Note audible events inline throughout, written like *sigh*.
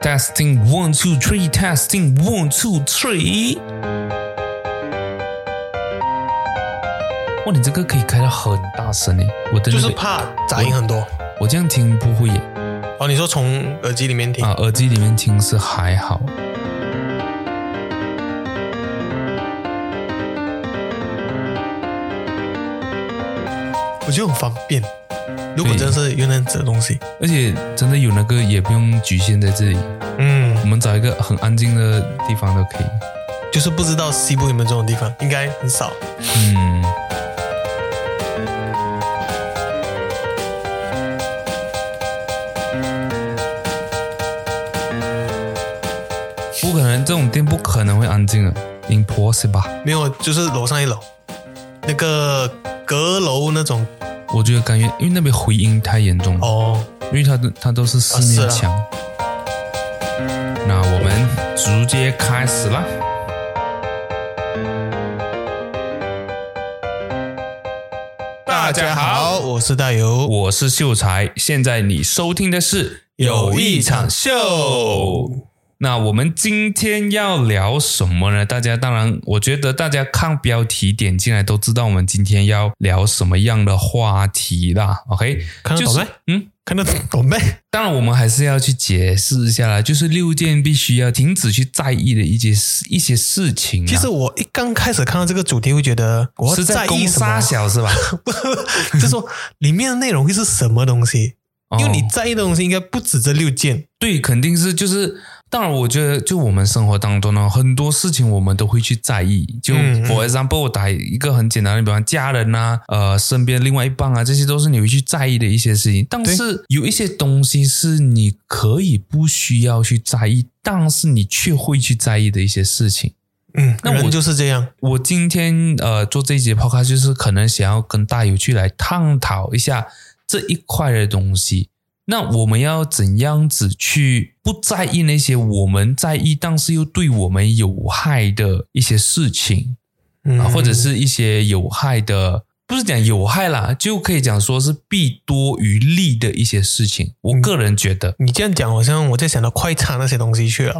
Testing one two three, testing one two three。哇，你这个可以开到很大声诶！我的、那个、就是怕杂音很多。我这样听不会耶哦，你说从耳机里面听，啊，耳机里面听是还好。我觉得很方便。如果真的是有那样子的东西，而且真的有那个也不用局限在这里，嗯我，们找一个很安静的地方都可以。就是不知道西部有没有这种地方，应该很少。嗯，不可能，这种店不可能会安静的，impossible。没有，就是楼上一楼那个阁楼那种我觉得甘愿，因为那边回音太严重了，哦。因为它的它都是四面墙。那我们直接开始啦。大家好，我是大游。我是秀才，现在你收听的是有一场秀。那我们今天要聊什么呢？大家当然，我觉得大家看标题点进来都知道我们今天要聊什么样的话题啦。OK，看得懂没？嗯，看得懂没？当然我们还是要去解释一下啦，就是六件必须要停止去在意的一些事一些事情啊、其实我一刚开始看到这个主题，会觉得我要是在意什么？小是吧？*laughs* 就说里面的内容会是什么东西？因为你哦在意的东西应该不止这六件。对，肯定是就是。当然，我觉得就我们生活当中呢，很多事情我们都会去在意。就 for example，我打一个很简单的比方，家人啊，呃，身边另外一半啊，这些都是你会去在意的一些事情。但是有一些东西是你可以不需要去在意，但是你却会去在意的一些事情。嗯，那我人就是这样。我今天呃做这一节 podcast，就是可能想要跟大友去来探讨一下这一块的东西。那我们要怎样子去不在意那些我们在意，但是又对我们有害的一些事情嗯啊，或者是一些有害的，不是讲有害啦，就可以讲说是弊多于利的一些事情。我个人觉得，你这样讲，好像我在想到快餐那些东西去了。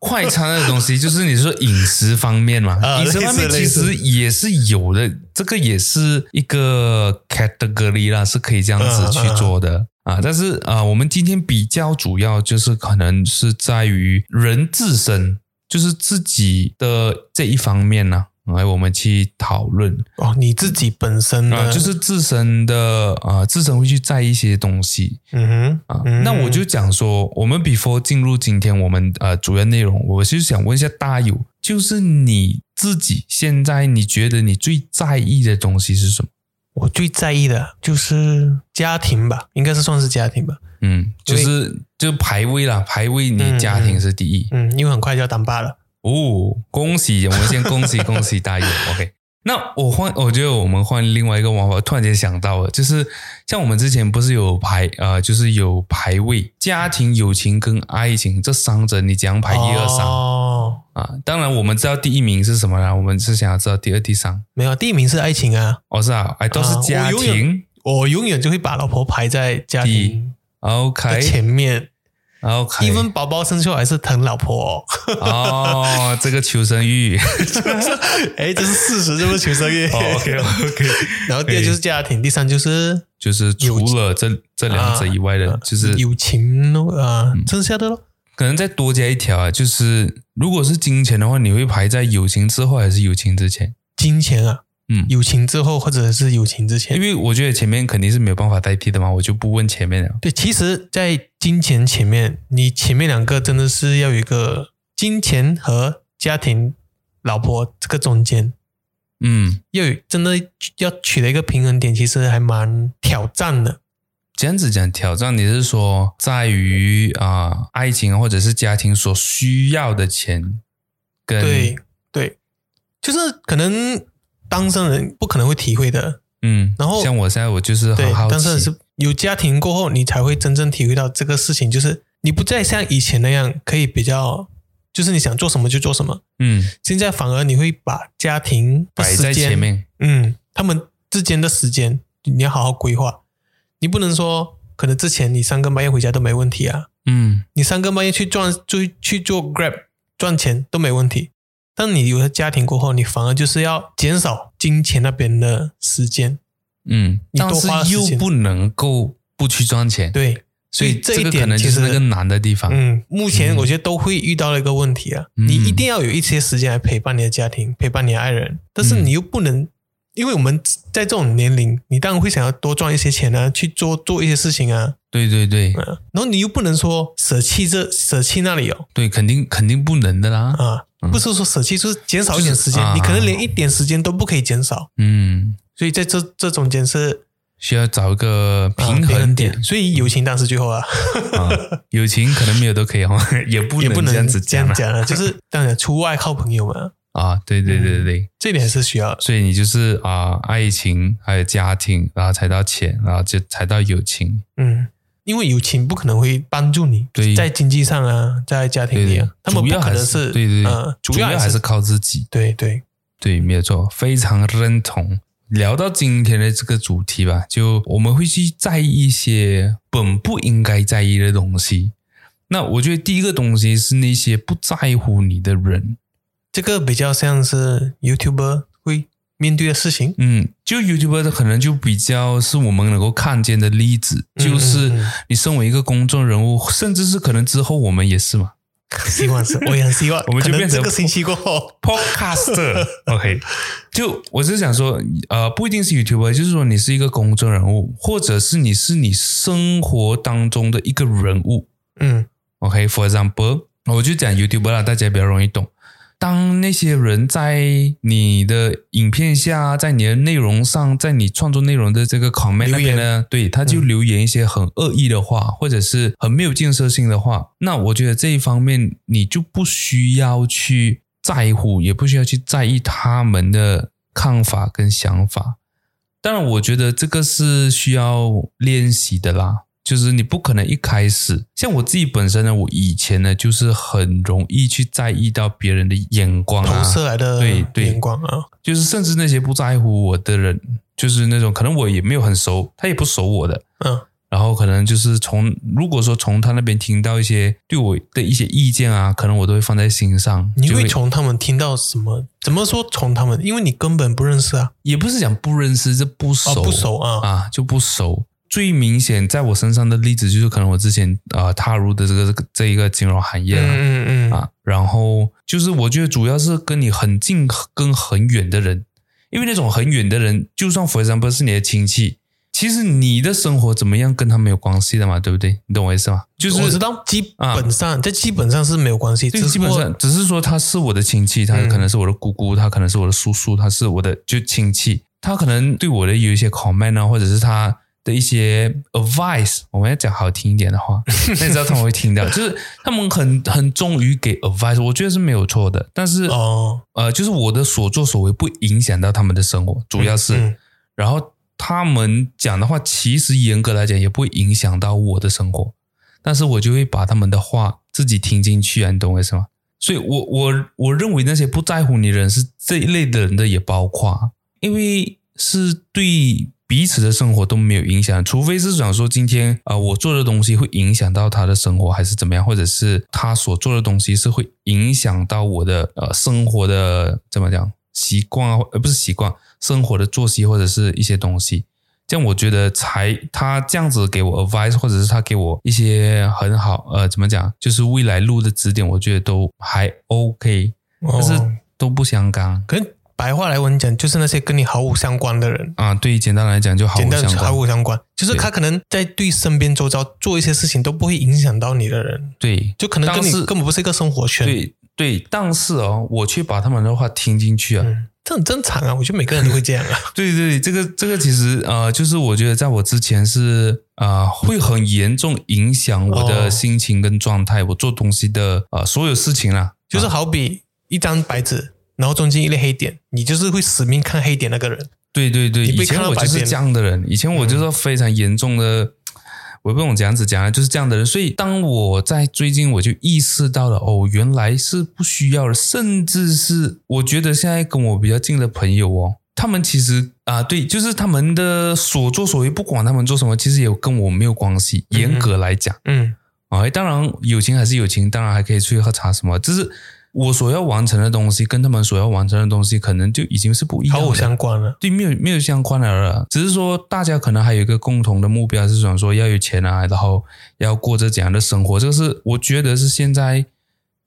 快餐的东西，就是你说饮食方面嘛，*laughs* 啊饮食方面其实也是有的，这个也是一个 category 啦，是可以这样子去做的啊。但是啊，我们今天比较主要就是可能是在于人自身，就是自己的这一方面呢、来我们去讨论。哦，你自己本身啊，呢，就是自身的啊，自身会去在意一些东西，嗯哼啊，嗯那我就讲说，我们 before 进入今天我们呃主要内容，我是想问一下大友，就是你自己现在你觉得你最在意的东西是什么？我最在意的就是家庭吧，应该是算是家庭吧。嗯，就是就排位啦，排位你家庭是第一、嗯，因为很快就要当爸了。哦，恭喜，我们先恭喜恭喜大爷，OK。那我换，我觉得我们换另外一个玩法，突然间想到了，就是像我们之前不是有排呃，就是有排位，家庭、友情跟爱情这三者，你怎样排一二三？哦，啊，当然我们知道第一名是什么啦，我们是想要知道第二、第三。没有，第一名是爱情啊。哦，是啊，哎，都是啊家庭。我永远就会把老婆排在家庭的 OK 前面。OK，一分宝宝生出来是疼老婆、哦，哦，这个求生欲。*laughs* 哎，这是事实，这不是求生欲。*laughs* 哦 OK OK，*laughs* 然后第二就是家庭，第三就是就是除了这这两者以外的，啊就是友情咯啊，剩下的咯。可能再多加一条啊，就是如果是金钱的话，你会排在友情之后还是友情之前？金钱啊，嗯，友情之后或者是友情之前因。为我觉得前面肯定是没有办法代替的嘛，我就不问前面了。对，其实，在金钱前面，你前面两个真的是要有一个金钱和家庭、老婆这个中间，嗯，要有真的要取得一个平衡点，其实还蛮挑战的。这样子讲挑战，你是说在于啊、爱情或者是家庭所需要的钱，跟对对，就是可能当事人不可能会体会的。嗯，然后像我现在我就是对很好，当事人，是有家庭过后，你才会真正体会到这个事情，就是你不再像以前那样可以比较，就是你想做什么就做什么。嗯，现在反而你会把家庭的摆在前，面，嗯，他们之间的时间你要好好规划。你不能说可能之前你三更半夜回家都没问题啊，嗯，你三更半夜去赚去去做 Grab 赚钱都没问题。但你有了家庭过后，你反而就是要减少金钱那边的时间。嗯，但你多花是又不能够不去赚钱，对，所以这一点其实能就是那个难的地方。嗯，目前我觉得都会遇到的一个问题啊，嗯。你一定要有一些时间来陪伴你的家庭，陪伴你的爱人，但是你又不能，因为我们在这种年龄，你当然会想要多赚一些钱啊，去做做一些事情啊，对对对。嗯，然后你又不能说舍弃这舍弃那里哦，对，肯定肯定不能的啦。啊，不是说舍弃，就是减少一点时间，就是啊你可能连一点时间都不可以减少，嗯，所以在这这中间是需要找一个啊平衡点。点，所以友情当然是最后啊，啊。友情可能没有都可以哈，*laughs* 也不也不能这样子这样啊讲啊，就是当然出外靠朋友嘛，*laughs* 啊。对对对对。对，这点是需要。的。所以你就是啊，爱情还有家庭，然后才到钱，然后就才到友情。嗯，因为友情不可能会帮助你对在经济上啊，在家庭里啊，，他们不可能是对对主主要还是靠自己。对对，对，没有错，非常认同。聊到今天的这个主题吧，就我们会去在意一些本不应该在意的东西。那我觉得第一个东西是那些不在乎你的人，这个比较像是 YouTuber 会面对的事情。嗯，就 YouTuber 可能就比较是我们能够看见的例子，嗯就是你身为一个公众人物，甚至是可能之后我们也是嘛希望是，*laughs* 我也很希望，我们就变成这个星期过后，，Podcaster。*laughs* OK，就我是想说，呃，不一定是 YouTuber，就是说你是一个公众人物，或者是你是你生活当中的一个人物。嗯 OK，for、example，我就讲 YouTuber 啦，大家比较容易懂。当那些人在你的影片下，在你的内容上，在你创作内容的这个 comment 那边呢，对，他就留言一些很恶意的话，或者是很没有建设性的话，那我觉得这一方面你就不需要去在乎，也不需要去在意他们的看法跟想法。当然，我觉得这个是需要练习的啦。就是你不可能一开始，像我自己本身呢，我以前呢就是很容易去在意到别人的眼光啊，投射来的对对眼光啊，就是甚至那些不在乎我的人，就是那种可能我也没有很熟，他也不熟我的，嗯然后可能就是从如果说从他那边听到一些对我的一些意见啊，可能我都会放在心上。你会从他们听到什么？怎么说从他们？因为你根本不认识啊，也不是讲不认识，这不熟、哦不熟啊，啊，就不熟。最明显在我身上的例子就是，可能我之前啊、呃踏入的这个这个这一个金融行业嗯了、嗯嗯，啊，然后就是我觉得主要是跟你很近跟很远的人，因为那种很远的人，就算 for example 是你的亲戚，其实你的生活怎么样跟他没有关系的嘛，对不对？你懂我意思吗？就是我知道，基本上这基本上是没有关系，对，基本上只是说他是我的亲戚，他嗯可能是我的姑姑，他可能是我的叔叔，他是我的就亲戚，他可能对我的有一些 comment 啊，或者是他的一些 advice，我们要讲好听一点的话，*laughs* 那你知道他们会听到，就是他们很很忠于给 advice，我觉得是没有错的，但是、哦，呃，就是我的所作所为不影响到他们的生活，主要是，嗯然后他们讲的话，其实严格来讲也不会影响到我的生活，但是我就会把他们的话自己听进去啊，你懂我意思吗？所以我我我认为那些不在乎你的人是这一类的人的也包括，因为是对彼此的生活都没有影响，除非是想说今天啊、呃我做的东西会影响到他的生活，还是怎么样，或者是他所做的东西是会影响到我的呃生活的怎么讲习惯啊，呃不是习惯，生活的作息或者是一些东西。这样我觉得才他这样子给我 advice，或者是他给我一些很好呃怎么讲，就是未来路的指点，我觉得都还 OK，但是哦，都不相干可能白话来文讲，就是那些跟你毫无相关的人。啊。对，简单来讲就毫无简单毫。无相关，就是他可能在对身边周遭做一些事情都不会影响到你的人，对，就可能跟你根本不是一个生活圈。对对，但是哦，我却把他们的话听进去啊。嗯，这很正常啊，我觉得每个人都会这样啊。*laughs* 对对，这个这个其实呃，就是我觉得在我之前是啊、呃会很严重影响我哦的心情跟状态，我做东西的呃所有事情啦。就是好比一张白纸，然后中间一列黑点，你就是会死命看黑点那个人。对对对，以前我就是这样的人，以前我就是非常严重的，我不懂这样子讲啊，就是这样的人。所以当我在最近我就意识到了，哦，原来是不需要的，甚至是我觉得现在跟我比较近的朋友哦，他们其实啊、对，就是他们的所作所为，不管他们做什么，其实也跟我没有关系。严格来讲，嗯啊，当然友情还是友情，当然还可以出去喝茶什么，只是我所要完成的东西跟他们所要完成的东西，可能就已经是不一样的，毫无相关了。对，没有没有相关的了，只是说大家可能还有一个共同的目标，是想说要有钱啊，然后要过着怎样的生活，这个是我觉得是现在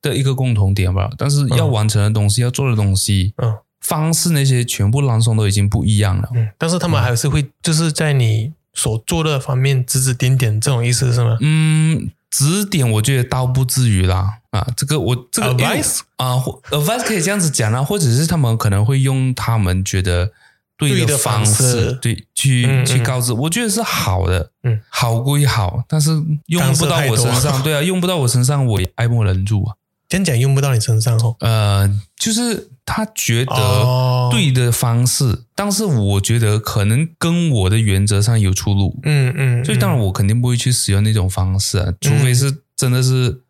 的一个共同点吧。但是要完成的东西，要做的东西，嗯方式那些全部朗诵都已经不一样了。嗯，但是他们还是会就是在你所做的方面指指点点，这种意思是吗？嗯，指点我觉得倒不至于啦。啊，这个我这个 Advice？啊或，advice 可以这样子讲啊，或者是他们可能会用他们觉得对对的方方式对去、嗯嗯去告知，我觉得是好的，嗯，好归好，但是用不到我身上，*laughs* 对啊，用不到我身上，我也爱莫能助啊。这样讲用不到你身上哦。呃，就是他觉得哦对的方式，但是我觉得可能跟我的原则上有出入，嗯嗯，所以当然我肯定不会去使用那种方式啊，除非是真的是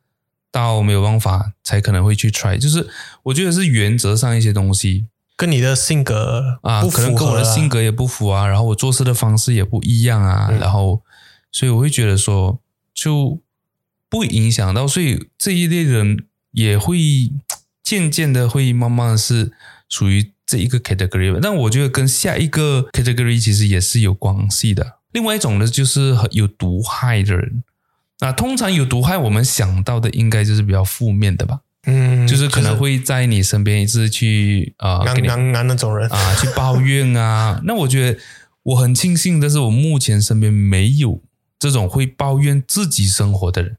到没有办法才可能会去 try。就是我觉得是原则上一些东西。跟你的性格啊，不可能跟我的性格格也不符啊，然后我做事的方式也不一样啊，嗯。然后所以我会觉得说就不影响到，所以这一类人也会渐渐的会慢慢是属于这一个 category，但我觉得跟下一个 category 其实也是有关系的。另外一种呢，就是有毒害的人。那通常有毒害，我们想到的应该就是比较负面的吧，嗯，就是可能会在你身边一直去啊、呃，安跟你安安那种人啊去抱怨啊。*laughs* 那我觉得我很庆幸的是，我目前身边没有这种会抱怨自己生活的人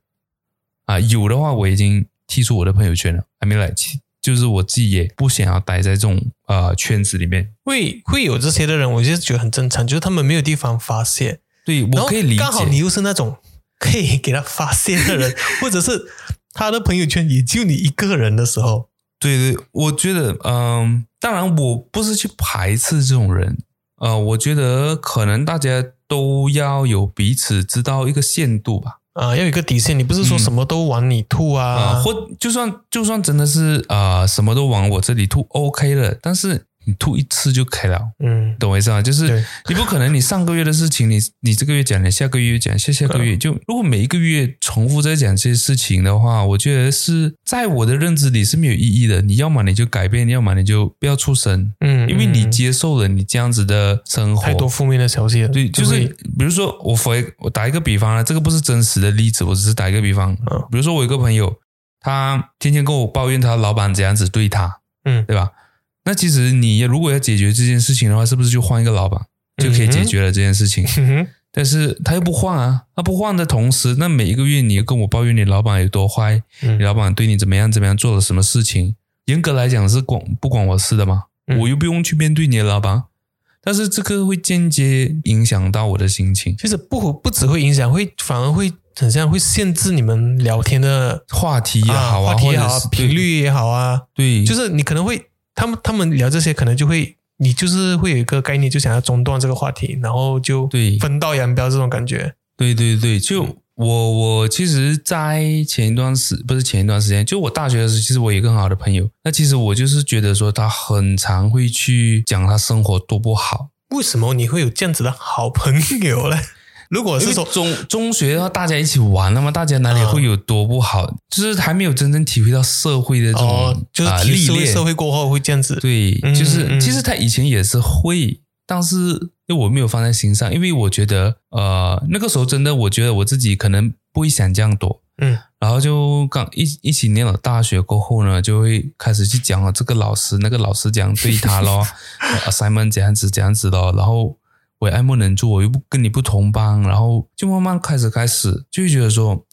啊。有的话，我已经踢出我的朋友圈了，还没来，其就是我自己也不想要待在这种呃圈子里面。会会有这些的人，我就是觉得很正常，就是他们没有地方发泄，对我可以理解，刚好你又是那种可以给他发泄的人，*laughs* 或者是他的朋友圈也就你一个人的时候，对对，我觉得，嗯、当然我不是去排斥这种人，呃，我觉得可能大家都要有彼此知道一个限度吧，啊，要有一个底线，你不是说什么都往你吐啊，啊、或就算就算真的是啊、呃什么都往我这里吐，OK 了，但是你吐一次就可以了。嗯，懂我意思吗？就是你不可能，你上个月的事情，你你这个月讲，你下个月讲，下下个月就如果每一个月重复在讲这些事情的话，我觉得是在我的认知里是没有意义的。你要么你就改变，要么你就不要出声，嗯，因为你嗯接受了你这样子的生活，太多负面的消息了，对，就是比如说我 for 我打一个比方啊，这个不是真实的例子，我只是打一个比方。嗯比如说我有个朋友，他天天跟我抱怨他老板怎样子对他，嗯对吧？那其实你如果要解决这件事情的话，是不是就换一个老板就可以解决了这件事情？但是他又不换啊，他不换的同时，那每一个月你又跟我抱怨你老板有多坏，嗯你老板对你怎么样怎么样，做了什么事情？严格来讲是管不管我事的吗？嗯我又不用去面对你的老板，但是这个会间接影响到我的心情。其实不不只会影响，会反而会很像会限制你们聊天的话题也好啊，话题也好啊频率也好啊，对，就是你可能会他们他们聊这些，可能就会你就是会有一个概念，就想要中断这个话题，然后就对分道扬镳这种感觉。对对对，嗯就我我其实，在前一段时不是前一段时间，就我大学的时候，其实我有一个很好的朋友，那其实我就是觉得说他很常会去讲他生活多不好。为什么你会有这样子的好朋友呢？如果是说，中中学的话，大家一起玩，那么大家哪里啊会有多不好？就是还没有真正体会到社会的这种、哦，就是历练。社会过后会这样子，对，嗯就是、嗯其实他以前也是会，但是因为我没有放在心上，因为我觉得呃那个时候真的，我觉得我自己可能不会想这样多。嗯然后就刚一一起念了大学过后呢，就会开始去讲了这个老师那个老师这样对他咯 *laughs* 呃，assignment 这样子这样子咯，然后我也爱莫能助，我又不跟你不同班，然后就慢慢开始开始就会觉得说，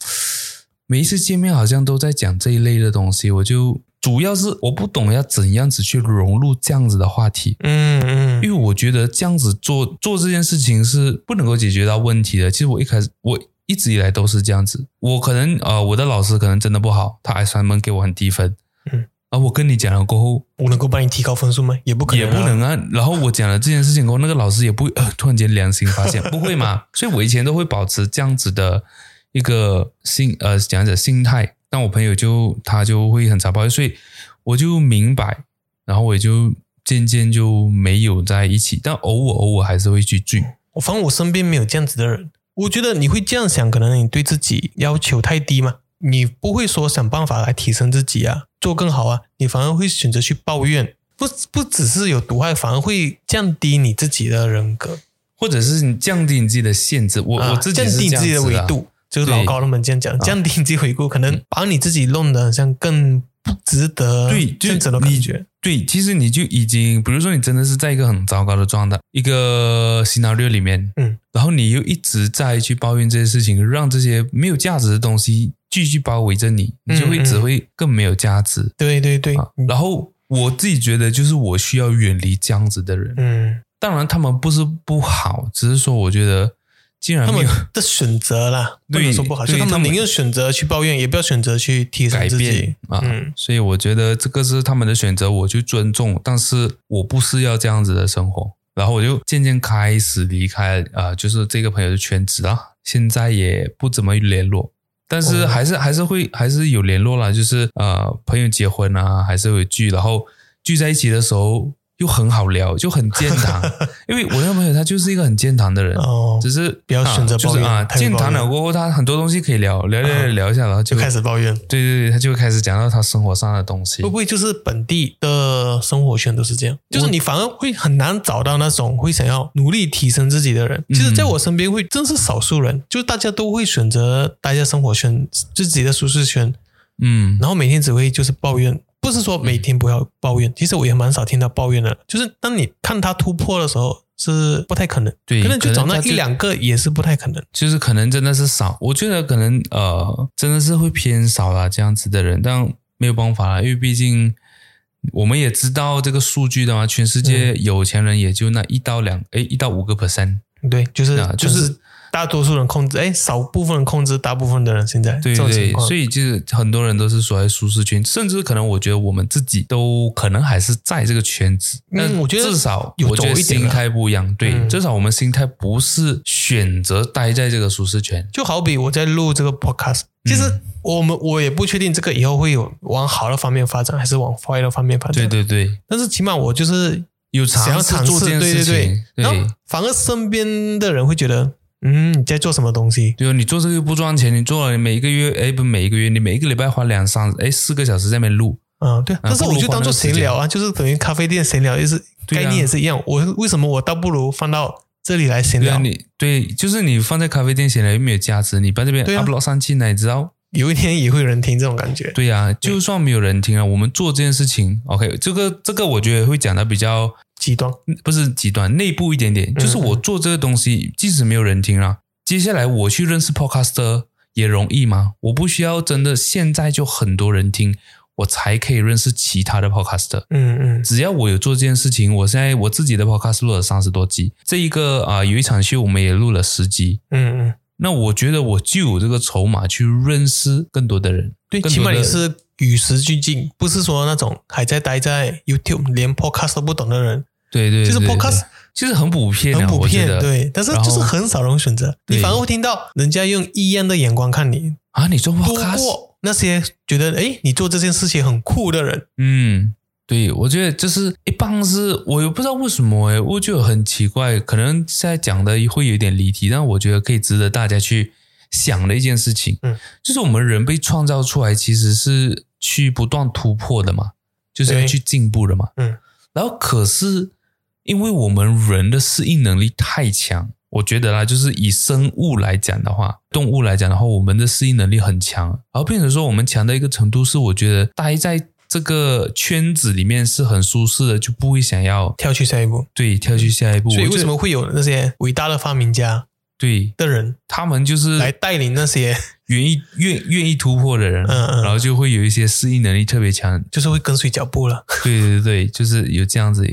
每一次见面好像都在讲这一类的东西，我就主要是我不懂要怎样子去融入这样子的话题。嗯嗯因为我觉得这样子做做这件事情是不能够解决到问题的。其实我一开始我一直以来都是这样子。我可能呃我的老师可能真的不好，他 S 门给我很低分，嗯，而我跟你讲了过后我能够帮你提高分数吗？也不可能、也不能。啊。然后我讲了这件事情过后，那个老师也不会呃突然间良心发现，不会嘛？*laughs* 所以我以前都会保持这样子的一个心呃讲者心态。但我朋友就他就会很残暴，所以我就明白，然后我也就渐渐就没有在一起，但偶尔偶尔还是会去聚。我反正我身边没有这样子的人。我觉得你会这样想，可能你对自己要求太低嘛，你不会说想办法来提升自己啊，做更好啊，你反而会选择去抱怨，不不只是有毒害，反而会降低你自己的人格，或者是你降低你自己的限制。我、啊我自己是降低你自己的维度，就是老高他们这样讲，降低你自己维度，可能把你自己弄得好像更不值得对，就这样子的感觉。对，其实你就已经，比如说你真的是在一个很糟糕的状态，一个 scenario 里面，嗯，然后你又一直在去抱怨这些事情，让这些没有价值的东西继续包围着你，你就会只会更没有价值。对对对，啊然后我自己觉得，就是我需要远离这样子的人。嗯，当然，他们不是不好，只是说我觉得，既然他们的选择啦，不对能说不好，就他们们宁愿选择去抱怨，也不要选择去提升改自己变。啊，嗯所以我觉得这个是他们的选择，我去尊重，但是我不是要这样子的生活。然后我就渐渐开始离开啊、呃就是这个朋友的圈子啊，现在也不怎么联络，但是哦。还是、还是会还是有联络啦，就是呃朋友结婚啊，还是会聚，然后聚在一起的时候又很好聊，就很健谈，*laughs* 因为我那个朋友他就是一个很健谈的人，哦，只是不要选择啊就是啊，抱怨太健谈了过后，他很多东西可以聊，聊聊聊聊一下，然后就就开始抱怨。对对对，他就开始讲到他生活上的东西会。不会就是本地的生活圈都是这样？就是你反而会很难找到那种会想要努力提升自己的人。其实，在我身边会真是少数人，就大家都会选择待在生活圈，自己的舒适圈，嗯，然后每天只会就是抱怨。不是说每天不要抱怨，其实我也蛮少听到抱怨的。就是当你看他突破的时候，是不太可能。对可能就找那一两个也是不太可能。就是可能真的是少，我觉得可能呃真的是会偏少啦这样子的人，但没有办法啦，因为毕竟我们也知道这个数据的嘛，全世界嗯有钱人也就那一到两诶一到五个 percent，对，就是、啊就就是是大多数人控制，哎，少部分人控制大部分的人。现在对对所以就是很多人都是所在舒适圈，甚至可能我觉得我们自己都可能还是在这个圈子，嗯但我觉得至少有我觉得心态不一样，对，嗯至少我们心态不是选择待在这个舒适圈，就好比我在录这个 podcast，其实嗯我们我也不确定这个以后会有往好的方面发展，还是往坏的方面发展。对对对，但是起码我就是有想要尝试，尝试做这件对对事情，对。然后反而身边的人会觉得，嗯，你在做什么东西？对哦，你做这个不赚钱，你做了，你每一个月，哎，不，每一个月，你每一个礼拜花两三，哎，四个小时在那边录，嗯，对。但是我就当做闲聊啊，就是等于咖啡店闲聊，就是概念也是一样。我为什么我倒不如放到这里来闲对啊，聊？你对，就是你放在咖啡店闲聊又没有价值，你把这边 upload 上去，哪你知道？有一天也会有人听这种感觉。对呀、就算没有人听啊，我们做这件事情，OK，这个这个我觉得会讲的比较极端，不是极端，内部一点点，就是我做这个东西，即使没有人听啊，接下来我去认识 podcaster 也容易吗？我不需要真的现在就很多人听，我才可以认识其他的 podcaster。嗯嗯只要我有做这件事情，我现在我自己的 podcast 录了三十多集，这一个啊、有一场秀我们也录了十集，嗯嗯，那我觉得我就有这个筹码去认识更多的人，对，起码你是与时俱进，不是说那种还在待在 YouTube 连 Podcast 都不懂的人，对对，就是 Podcast 其实很普遍啊，很普遍，对，但是就是很少人选择，你反而会听到人家用异样的眼光看你，啊，你做多 podcast，过那些觉得诶你做这件事情很酷的人，嗯，对，我觉得就是一般是，我也不知道为什么诶，我觉得很奇怪，可能现在讲的会有点离题，但我觉得可以值得大家去想的一件事情，嗯，就是我们人被创造出来其实是去不断突破的嘛，就是要去进步的嘛，嗯，然后可是因为我们人的适应能力太强。我觉得啦，就是以生物来讲的话，动物来讲的话，我们的适应能力很强，然后变成说我们强的一个程度是，我觉得待在这个圈子里面是很舒适的，就不会想要跳去下一步。对跳去下一步。所以为什么会有那些伟大的发明家对的人他们就是来带领那些，愿意愿愿意突破的人，嗯嗯然后就会有一些适应能力特别强。就是会跟随脚步了？对对对，就是有这样子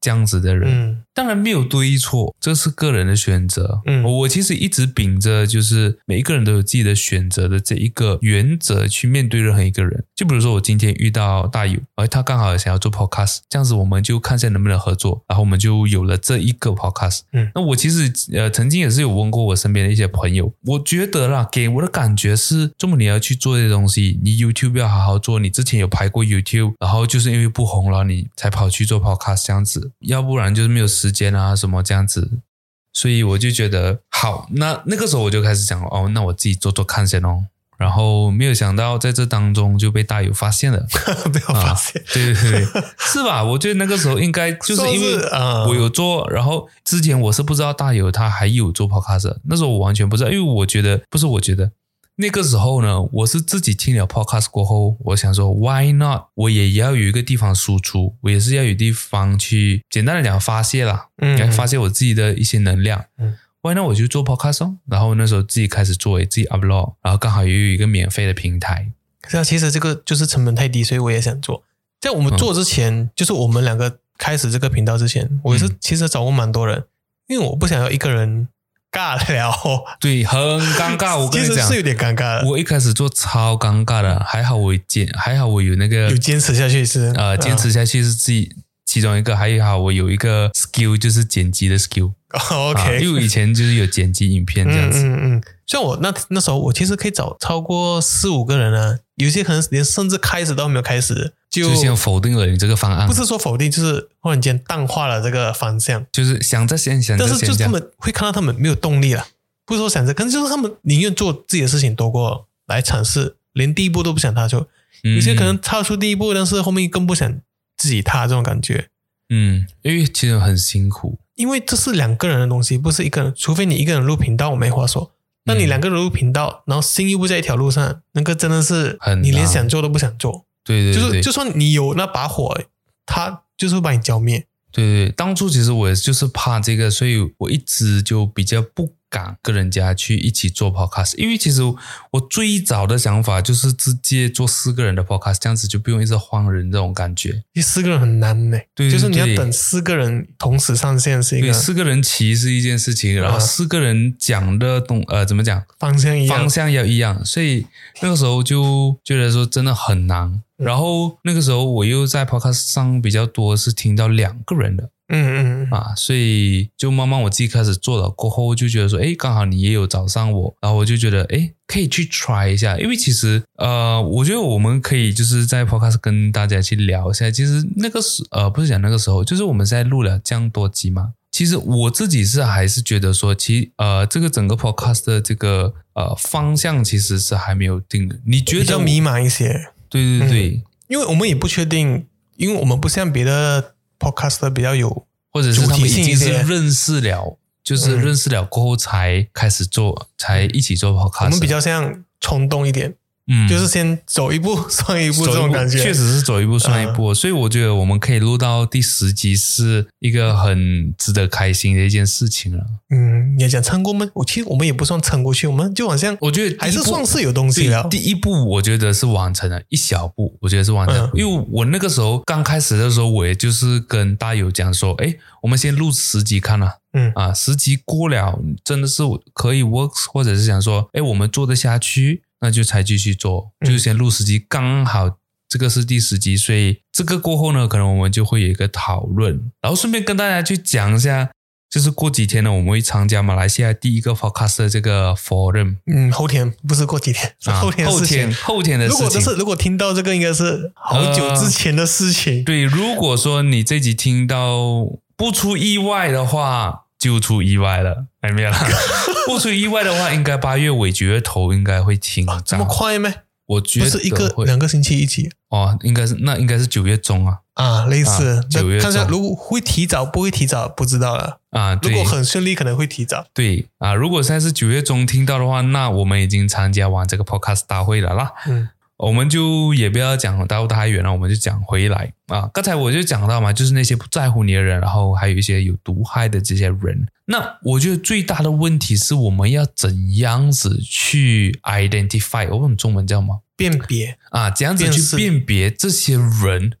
这样子的人。嗯当然没有对错，这是个人的选择。嗯我我其实一直秉着就是每一个人都有自己的选择的这一个原则去面对任何一个人。就比如说我今天遇到大友，而他刚好想要做 podcast，这样子我们就看一下能不能合作，然后我们就有了这一个 podcast。嗯那我其实呃曾经也是有问过我身边的一些朋友，我觉得啦，给我的感觉是，这么你要去做这些东西，你 YouTube 要好好做，你之前有拍过 YouTube，然后就是因为不红了，你才跑去做 podcast 这样子，要不然就是没有时间啊什么这样子。所以我就觉得好，那那个时候我就开始想哦，那我自己做做看先哦。然后没有想到在这当中就被大友发现了，*laughs* 被我发现，对对对，是吧？我觉得那个时候应该就是因为我有做，然后之前我是不知道大友他还有做 podcast，那时候我完全不知道，因为我觉得不是，我觉得那个时候呢，我是自己听了 podcast 过后，我想说 why not？我也要有一个地方输出，我也是要有地方去，简单的讲发泄啦，嗯，发泄我自己的一些能量，嗯。，why not？我就做 podcast，然后那时候自己开始做，自己 upload，然后刚好也有一个免费的平台。是啊，其实这个就是成本太低，所以我也想做。在我们做之前，就是我们两个开始这个频道之前，我是其实找过蛮多人，因为我不想要一个人尬聊。对，很尴尬。我跟你讲，是有点尴尬。我一开始做超尴尬的，还好我坚，还好我有那个有坚持下去是呃，坚持下去是自己其中一个，还有好我有一个 skill 就是剪辑的 skill。OK，因为以前就是有剪辑影片这样子。嗯嗯，像我那那时候，我其实可以找超过四五个人啊，有些可能连甚至开始都没有开始，就先否定了你这个方案。不是说否定，就是忽然间淡化了这个方向。就是想着先想，但是就是他们会看到他们没有动力了，不是说想着，可能就是他们宁愿做自己的事情多过来尝试，连第一步都不想踏出。有些可能踏出第一步，但是后面更不想自己踏这种感觉。嗯，因为其实很辛苦。因为这是两个人的东西，不是一个人。除非你一个人录频道，我没话说。那你两个人录频道，然后心又不在一条路上，那个真的是你连想做都不想做。对对，就是就算你有那把火，他就是会把你浇灭。对对，当初其实我也就是怕这个，所以我一直就比较不。敢跟人家去一起做 podcast，因为其实我最早的想法就是直接做四个人的 podcast，这样子就不用一直换人这种感觉。第四个人很难呢，对，就是你要等四个人同时上线是一个，四个人齐是一件事情，然后四个人讲的东呃怎么讲方向一样，方向要一样，所以那个时候就觉得说真的很难。然后那个时候我又在 podcast 上比较多是听到两个人的。嗯嗯啊，所以就慢慢我自己开始做了，过后就觉得说，哎，刚好你也有找上我，然后我就觉得，哎，可以去 try 一下，因为其实，呃，我觉得我们可以就是在 podcast 跟大家去聊一下，其实那个时，呃，不是讲那个时候，就是我们在录了这样多集嘛，其实我自己是还是觉得说，其呃，这个整个 podcast 的这个呃方向其实是还没有定的，你觉得比较迷茫一些？对对对，因为我们也不确定，因为我们不像别的。Podcast 比较有，或者是他们已经是认识了，就是认识了过后才开始做，才一起做 Podcast。我们比较像冲动一点。嗯，就是先走一步 *laughs* 算一步这种感觉，确实是走一步算一步，所以我觉得我们可以录到第十集是一个很值得开心的一件事情了。嗯，你要讲撑过吗？我其实我们也不算撑过去，我们就好像我觉得还是算是有东西了。第一步我觉得是完成了一小步，我觉得是完成，因为我那个时候刚开始的时候，我也就是跟大友讲说，哎，我们先录十集看了，嗯啊，十集过了真的是可以 works，或者是想说，哎，我们做得下去。那就才继续做，就是先录十集，刚好这个是第十集，所以这个过后呢，可能我们就会有一个讨论，然后顺便跟大家去讲一下，就是过几天呢，我们会参加马来西亚第一个 podcast 的这个 forum。嗯，后天不是过几天，后天后天后天的事情。如果是如果听到这个，应该是好久之前的事情。对，如果说你这集听到不出意外的话。就出意外了，还没有了。*laughs* 不出意外的话，应该八月尾九月头应该会停。这么快吗？我觉得是一个两个星期一起。哦，应该是那应该是九月中啊。啊，类似九月看一下，如果会提早不会提早不知道了啊。如果很顺利，可能会提早。对啊，如果现在是九月中听到的话，那我们已经参加完这个 podcast 大会了啦。嗯。我们就也不要讲到太远了，我们就讲回来啊。刚才我就讲到嘛，就是那些不在乎你的人，然后还有一些有毒害的这些人。那我觉得最大的问题是我们要怎样子去 identify？我们中文叫什么？辨别啊，怎样子去辨别这些人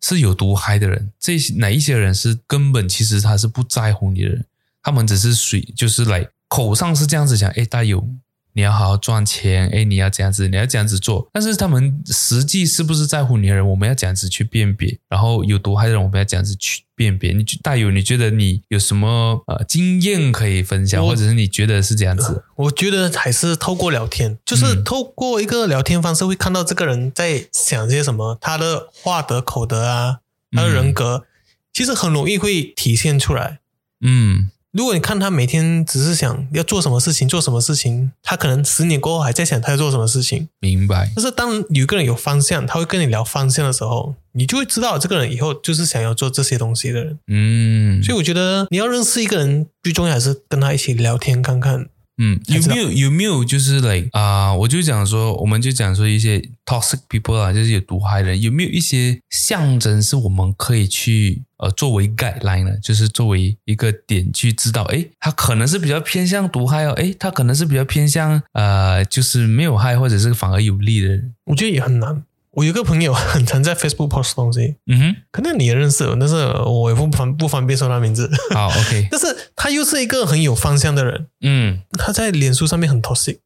是有毒害的人？这些哪一些人是根本其实他是不在乎你的人？他们只是水，就是来口上是这样子讲，哎，大有。你要好好赚钱，哎，你要这样子，你要这样子做。但是他们实际是不是在乎你的人，我们要这样子去辨别。然后有毒害的人，我们要这样子去辨别。你大友，你觉得你有什么呃经验可以分享，或者是你觉得是这样子？我觉得还是透过聊天，就是透过一个聊天方式，会看到这个人在想些什么，他的话德口德啊，他的人格，其实很容易会体现出来。嗯。如果你看他每天只是想要做什么事情，做什么事情，他可能十年过后还在想他要做什么事情。明白。但是当有一个人有方向，他会跟你聊方向的时候，你就会知道这个人以后就是想要做这些东西的人。嗯，所以我觉得你要认识一个人，最重要还是跟他一起聊天看看。嗯，有没有有没有就是 like 啊、我就讲说，我们就讲说一些 toxic people 啊，就是有毒害的人，有没有一些象征是我们可以去呃作为 guideline 呢？就是作为一个点去知道，诶，他可能是比较偏向毒害哦，诶，他可能是比较偏向呃就是没有害或者是反而有利的人。我觉得也很难。我有个朋友很常在 Facebook post 东西，嗯哼，可能你也认识，但是我也不方不方便说他名字。好，OK，*laughs* 但是他又是一个很有方向的人，嗯，他在脸书上面很 toxic，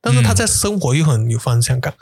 但是他在生活又很有方向感，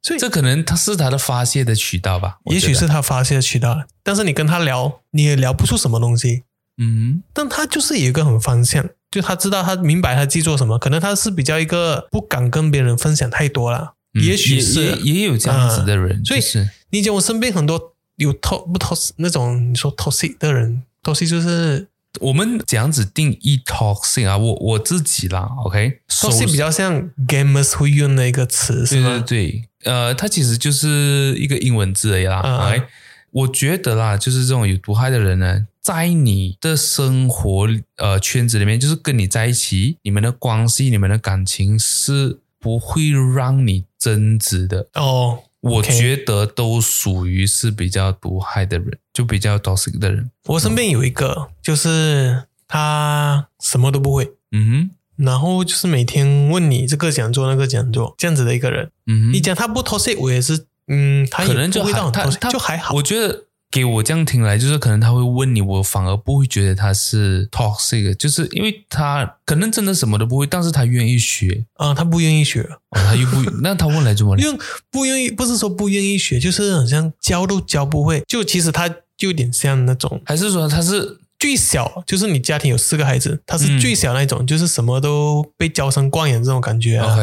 所以这可能他是他的发泄的渠道吧？也许是他发泄的渠道。但是你跟他聊，你也聊不出什么东西。嗯但他就是有一个很方向，就他知道他明白他自己做什么，可能他是比较一个不敢跟别人分享太多了，嗯也许是也有这样子的人，所以就是你讲我身边很多有 to 不 to 那种你说 toxic 的人，toxic 就是我们怎样子定义 toxic 啊？我我自己啦，OK，toxic 比较像 gamers 会用的一个词，是对吗对？对，呃，它其实就是一个英文字而已啦。嗯嗯 OK，我觉得啦，就是这种有毒害的人呢，在你的生活呃圈子里面，就是跟你在一起，你们的关系、你们的感情是不会让你增值的。哦，我觉得都属于是比较毒害的人，就比较 toxic 的人。我身边有一个，就是他什么都不会，嗯然后就是每天问你这个讲座那个讲座这样子的一个人。嗯哼，你讲他不 toxic，我也是，嗯，他也可能不会到 toxic，他就还好。我觉得给我这样听来，就是可能他会问你，我反而不会觉得他是 toxic，就是因为他可能真的什么都不会，但是他愿意学，啊、他不愿意学，哦、他又不，*laughs* 那他问来做么呢？因为不愿意，不是说不愿意学，就是好像教都教不会。就其实他就有点像那种还是说他是最小，就是你家庭有四个孩子，他是嗯最小那种，就是什么都被娇生惯养这种感觉啊。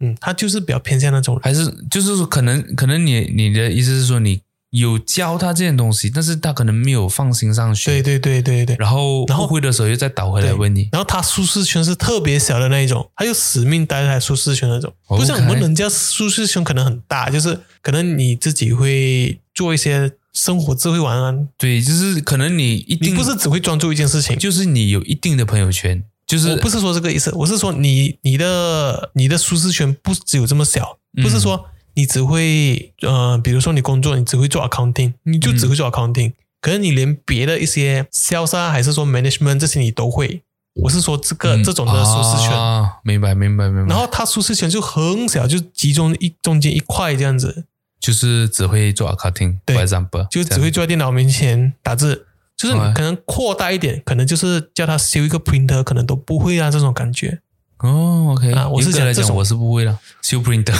嗯，他就是比较偏向那种人。还是就是说可能可能你你的意思是说你有教他这件东西，但是他可能没有放心上学，对对对对对。然后然后不会的时候又再倒回来问你。然后他舒适圈是特别小的那一种，他就死命待在舒适圈那种，不像我们人家舒适圈可能很大，就是可能你自己会做一些生活智慧玩啊，对，就是可能你一定你不是只会专注一件事情。就是你有一定的朋友圈，就是我不是说这个意思，我是说你你的你的舒适圈不只有这么小，嗯不是说你只会呃，比如说你工作你只会做 accounting，你就只会做 accounting，、可是你连别的一些 sales 啊，还是说 management 这些你都会。我是说这个、嗯这种的舒适圈，啊，明白明白明白。然后它舒适圈就很小，就集中一中间一块这样子，就是只会做 accounting，对 for example，就只会坐在电脑面前打字。就是可能扩大一点，可能就是叫他修一个 printer，可能都不会啊，这种感觉。哦，OK。啊我是严格来讲，讲这种。我是不会的 s u p r i n t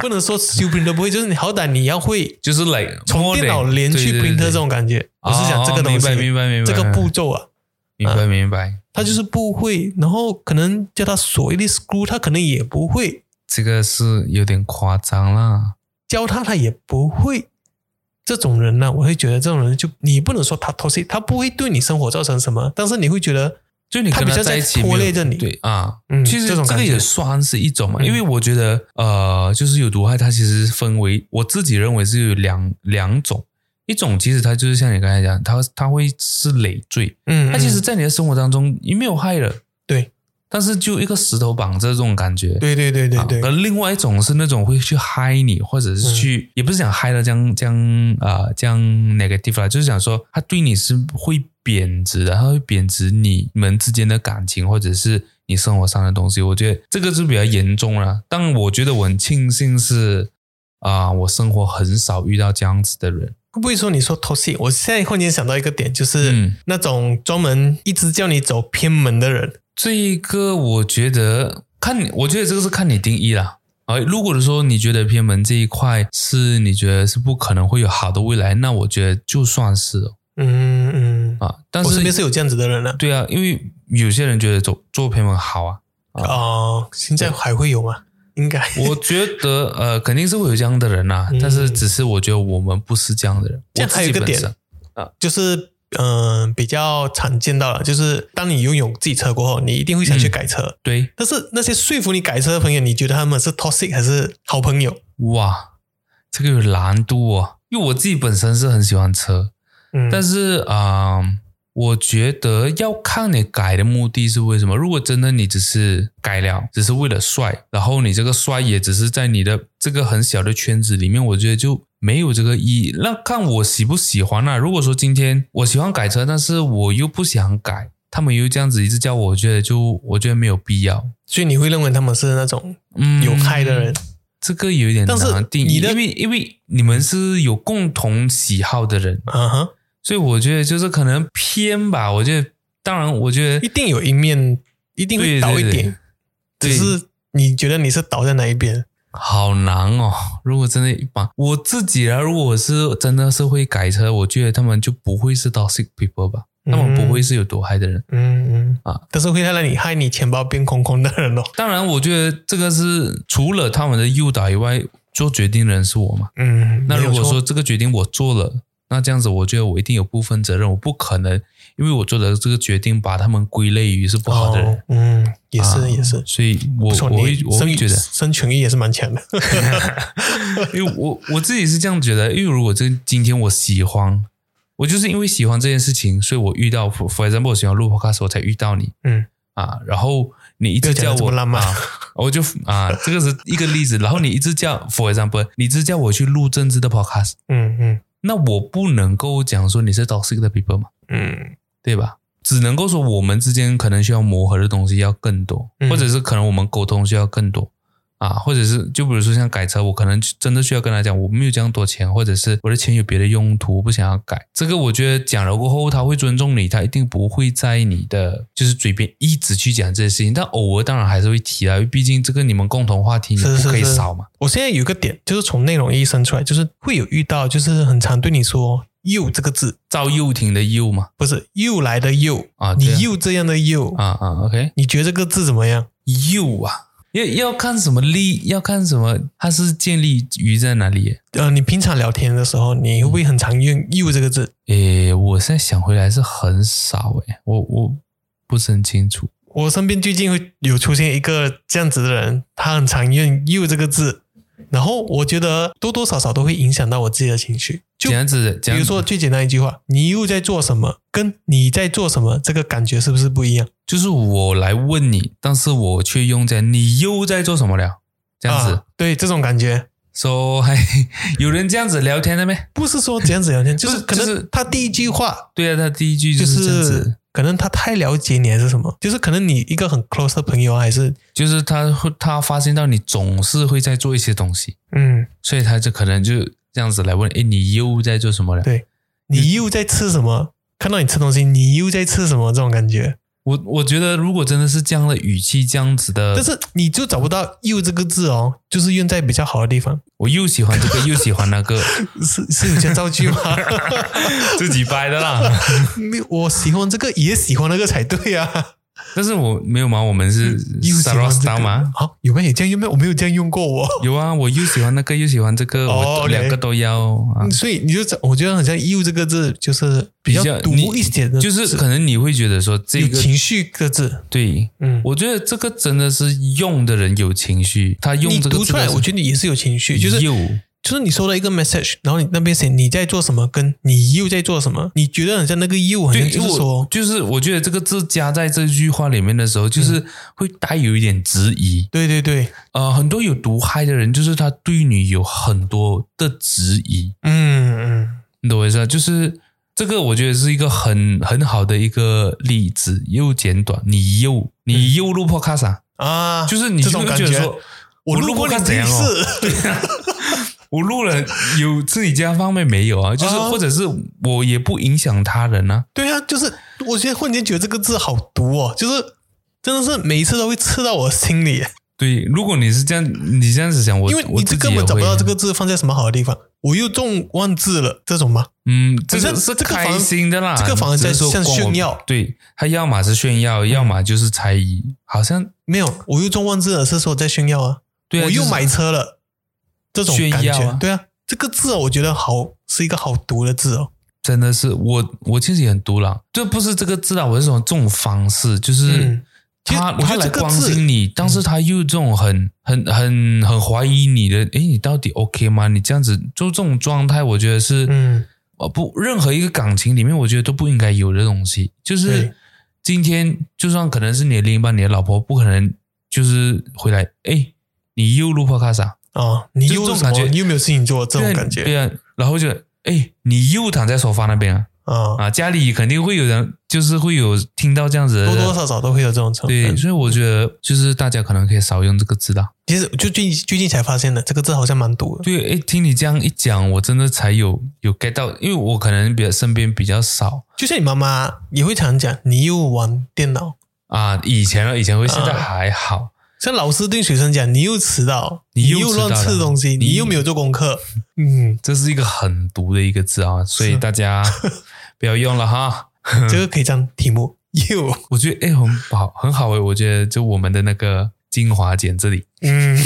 不能说修 printer 不会，就是你好歹你要会就是 like 从电脑连去 printer 这种感觉。我是讲这个东西，哦明白明白明白，这个步骤啊，明白明白，他就是不会，然后可能叫他所谓的 screw，他可能也不会，这个是有点夸张啦。教他他也不会。这种人呢，我会觉得这种人就你不能说他 toxic，他不会对你生活造成什么，但是你会觉得就你跟他比较在在一起拖累着你。对啊，嗯其实这个也算是一种嘛，嗯。因为我觉得呃，就是有毒害，它其实分为我自己认为是有两两种，一种其实它就是像你刚才讲，它它会是累赘，嗯，它其实嗯。在你的生活当中你没有害了，对但是就一个石头绑着这种感觉，对对对对啊对，而另外一种是那种会去嗨你，或者是去，也不是讲嗨了这样这样啊、这样 negative 啦，就是想说他对你是会贬值的，他会贬值你们之间的感情，或者是你生活上的东西。我觉得这个是比较严重了。但我觉得我很庆幸是啊、我生活很少遇到这样子的人。会不会说你说 toxic？我现在忽然间想到一个点，就是嗯那种专门一直叫你走偏门的人。这一个我觉得看你，我觉得这个是看你定义啦。啊，如果说你觉得偏门这一块是你觉得是不可能会有好的未来，那我觉得就算是哦嗯嗯，啊。但我身边是是有这样子的人呢、对啊，因为有些人觉得做做偏门好啊，哦，现在还会有吗？应该。我觉得呃肯定是会有这样的人呐、嗯但是只是我觉得我们不是这样的人。这样还有一个点我自己本身就是嗯、比较常见到了，就是当你拥有自己车过后，你一定会想去改车。对，但是那些说服你改车的朋友，你觉得他们是 toxic 还是好朋友？哇，这个有难度哦，因为我自己本身是很喜欢车，嗯，但是啊、我觉得要看你改的目的是为什么。如果真的你只是改了，只是为了帅，然后你这个帅也只是在你的这个很小的圈子里面，我觉得就没有这个意义。那看我喜不喜欢啊。如果说今天我喜欢改车，但是我又不想改，他们又这样子一直叫我，我觉得就我觉得没有必要。所以你会认为他们是那种嗯，有害的人？这个有一点难定义，因为因为你们是有共同喜好的人，啊哈，所以我觉得就是可能偏吧。我觉得，当然，我觉得一定有一面，一定会倒一点，对只是你觉得你是倒在哪一边？好难哦。如果真的一般，我自己啊，如果我是真的是会改车，我觉得他们就不会是 toxic people 吧，他们不会是有多害的人。嗯嗯啊，但是会让你害你钱包变空空的人哦。当然，我觉得这个是除了他们的诱导以外，做决定的人是我嘛。嗯，那如果说这个决定我做了，那这样子，我觉得我一定有部分责任，我不可能因为我做的这个决定把他们归类于是不好的人。哦，嗯，也是、啊也是，所以我，我会我会觉得，生存欲也是蛮强的。*laughs* 因为我我自己是这样觉得，因为如果这今天我喜欢，我就是因为喜欢这件事情，所以我遇到，for example，我喜欢录 podcast，我才遇到你。嗯。啊，然后你一直叫我得这么浪漫啊，我就啊，这个是一个例子，然后你一直叫，for example，你一直叫我去录政治的 podcast，嗯嗯。那我不能够讲说你是 toxic 的 people 嘛，嗯对吧？只能够说我们之间可能需要磨合的东西要更多，嗯或者是可能我们沟通需要更多啊，或者是就比如说像改车，我可能真的需要跟他讲，我没有这样多钱，或者是我的钱有别的用途，我不想要改。这个我觉得讲了过后，他会尊重你，他一定不会在你的就是嘴边一直去讲这些事情，但偶尔当然还是会提啊，因为毕竟这个你们共同话题你不可以是是是少嘛。我现在有一个点，就是从内容意义生出来，就是会有遇到，就是很常对你说“又”这个字，赵又廷的又嘛，不是“又来的又”啊你又这样的又，啊啊，OK，你觉得这个字怎么样？又啊。要要看什么立，要看什么，它是建立于在哪里？呃，你平常聊天的时候，你会不会很常用“又”这个字？诶，我现在想回来是很少诶，我我不是很清楚。我身边最近会有出现一个这样子的人，他很常用“又”这个字，然后我觉得多多少少都会影响到我自己的情绪。就这样子，比如说最简单一句话，你又在做什么，跟你在做什么，这个感觉是不是不一样？就是我来问你，但是我却用在你又在做什么了？这样子啊，对这种感觉，说还有人这样子聊天的没？不是说这样子聊天，就是可是能他第一句话对啊，他第一句就就是这样是子，可能他太了解你还是什么，就是可能你一个很 close 的朋友啊还是就是他会他发现到你总是会在做一些东西，嗯，所以他就可能就这样子来问，诶，你又在做什么了？对你又在吃什么？看到你吃东西，你又在吃什么？这种感觉，我我觉得如果真的是这样的语气，这样子的，但是你就找不到“又”这个字哦，就是用在比较好的地方，我又喜欢这个，又喜欢那个，*laughs* 是是有些造句吗？*laughs* 自己掰的啦。*laughs* 我喜欢这个，也喜欢那个才对啊。但是我没有嘛，我们是 s a r 欢 a s 这 t 个嘛，好，有没有这样用没有？我没有这样用过我。有啊，我又喜欢那个，又喜欢这个，哦我两个都要啊。所以你就，我觉得好像“ “you” ”这个字就是比较毒你一点的字，就是可能你会觉得说这有个情绪的字。对，嗯，我觉得这个真的是用的人有情绪，他用这个读出来，我觉得也是有情绪，就是又就是你收到一个 message，然后你那边写你在做什么，跟你又在做什么，你觉得很像那个又好像对，就是我说，就是我觉得这个字加在这句话里面的时候，就是会带有一点质疑。对对对，呃，很多有毒害的人，就是他对你有很多的质疑，嗯嗯，你懂我意思啊？就是这个，我觉得是一个很很好的一个例子，又简短，你又你又录 podcast 啊，啊，就是你就这种感觉我录过你哦？次，*laughs* 我录了有自己家方面没有啊？就是啊或者是我也不影响他人啊。对啊，就是我现在忽然间觉得这个字好毒哦，就是真的是每一次都会刺到我心里，对，如果你是这样，你这样子想，我因为我你这根本找不到这个字放在什么好的地方，我又中万字了，这种吗？嗯，这可是个是开这个反而心的啦，这个反而在说像炫耀对他要么是炫耀，要么就是猜疑，好像没有，我又中万字了，是说在炫耀啊，对啊，我又买车了，这种炫感觉，耀啊对啊，这个字哦，我觉得好是一个好毒的字哦，真的是我，我其实也很毒了，就不是这个字啊，我是说这种方式，就是他他来关心你，但是他又这种很很很很怀疑你的，诶，你到底 OK 吗？你这样子就这种状态，我觉得是，嗯呃，不，任何一个感情里面，我觉得都不应该有的东西。就是今天，就算可能是你的另一半，你的老婆，不可能就是回来，诶，你又录 podcast 啊？啊，你就又这种感觉你有没有事情做？这种感觉对啊，然后就，哎，你又躺在沙发那边啊？啊，啊，家里肯定会有人，就是会有听到这样子，多多少少都会有这种成对，分。所以我觉得就是大家可能可以少用这个字啦。其实就最最近才发现的，这个字好像蛮多的。对，哎，听你这样一讲，我真的才有有 get 到，因为我可能比较身边比较少就像你妈妈也会常讲，你又玩电脑。啊，以前了，以前会，现在啊还好。像老师对学生讲，你又迟到，你又又乱吃东西，你你又没有做功课。*laughs* 嗯，这是一个很毒的一个字啊，所以大家 *laughs* 不要用了哈。这个可以当题目。又，*laughs* 我觉得诶，很好，很好诶，我觉得就我们的那个精华简这里。嗯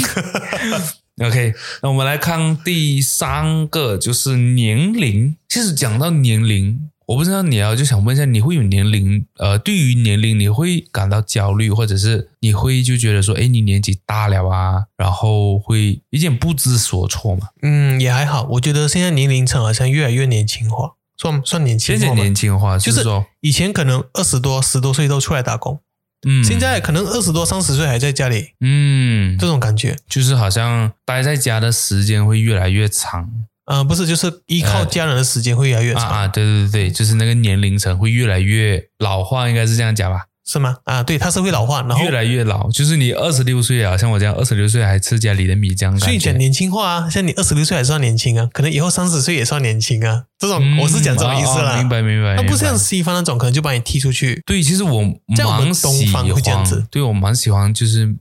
OK，那我们来看第三个，就是年龄。其实讲到年龄，我不知道你啊，就想问一下，你会有年龄呃，对于年龄你会感到焦虑，或者是你会就觉得说，哎，你年纪大了啊，然后会有点不知所措嘛？嗯，也还好。我觉得现在年龄层好像越来越年轻化，算算年轻化现在年轻化，就是说，以前可能二十多、十多岁都出来打工，嗯，现在可能二十多、三十岁还在家里，嗯，这种感觉。就是好像待在家的时间会越来越长呃，不是，就是依靠家人的时间会越来越长，啊啊，对对对，就是那个年龄层会越来越老化，应该是这样讲吧？是吗？啊，对，它是会老化，然后越来越老，就是你二十六岁啊，像我这样二十六岁还吃家里的米这样，所以讲年轻化啊，像你二十六岁还算年轻啊，可能以后三十岁也算年轻啊，这种、嗯我是讲这种意思啦。明白明白。那不像西方那种，可能就把你踢出去。对，其实我在我们蛮喜东方会这样子欢，对我蛮喜欢，就是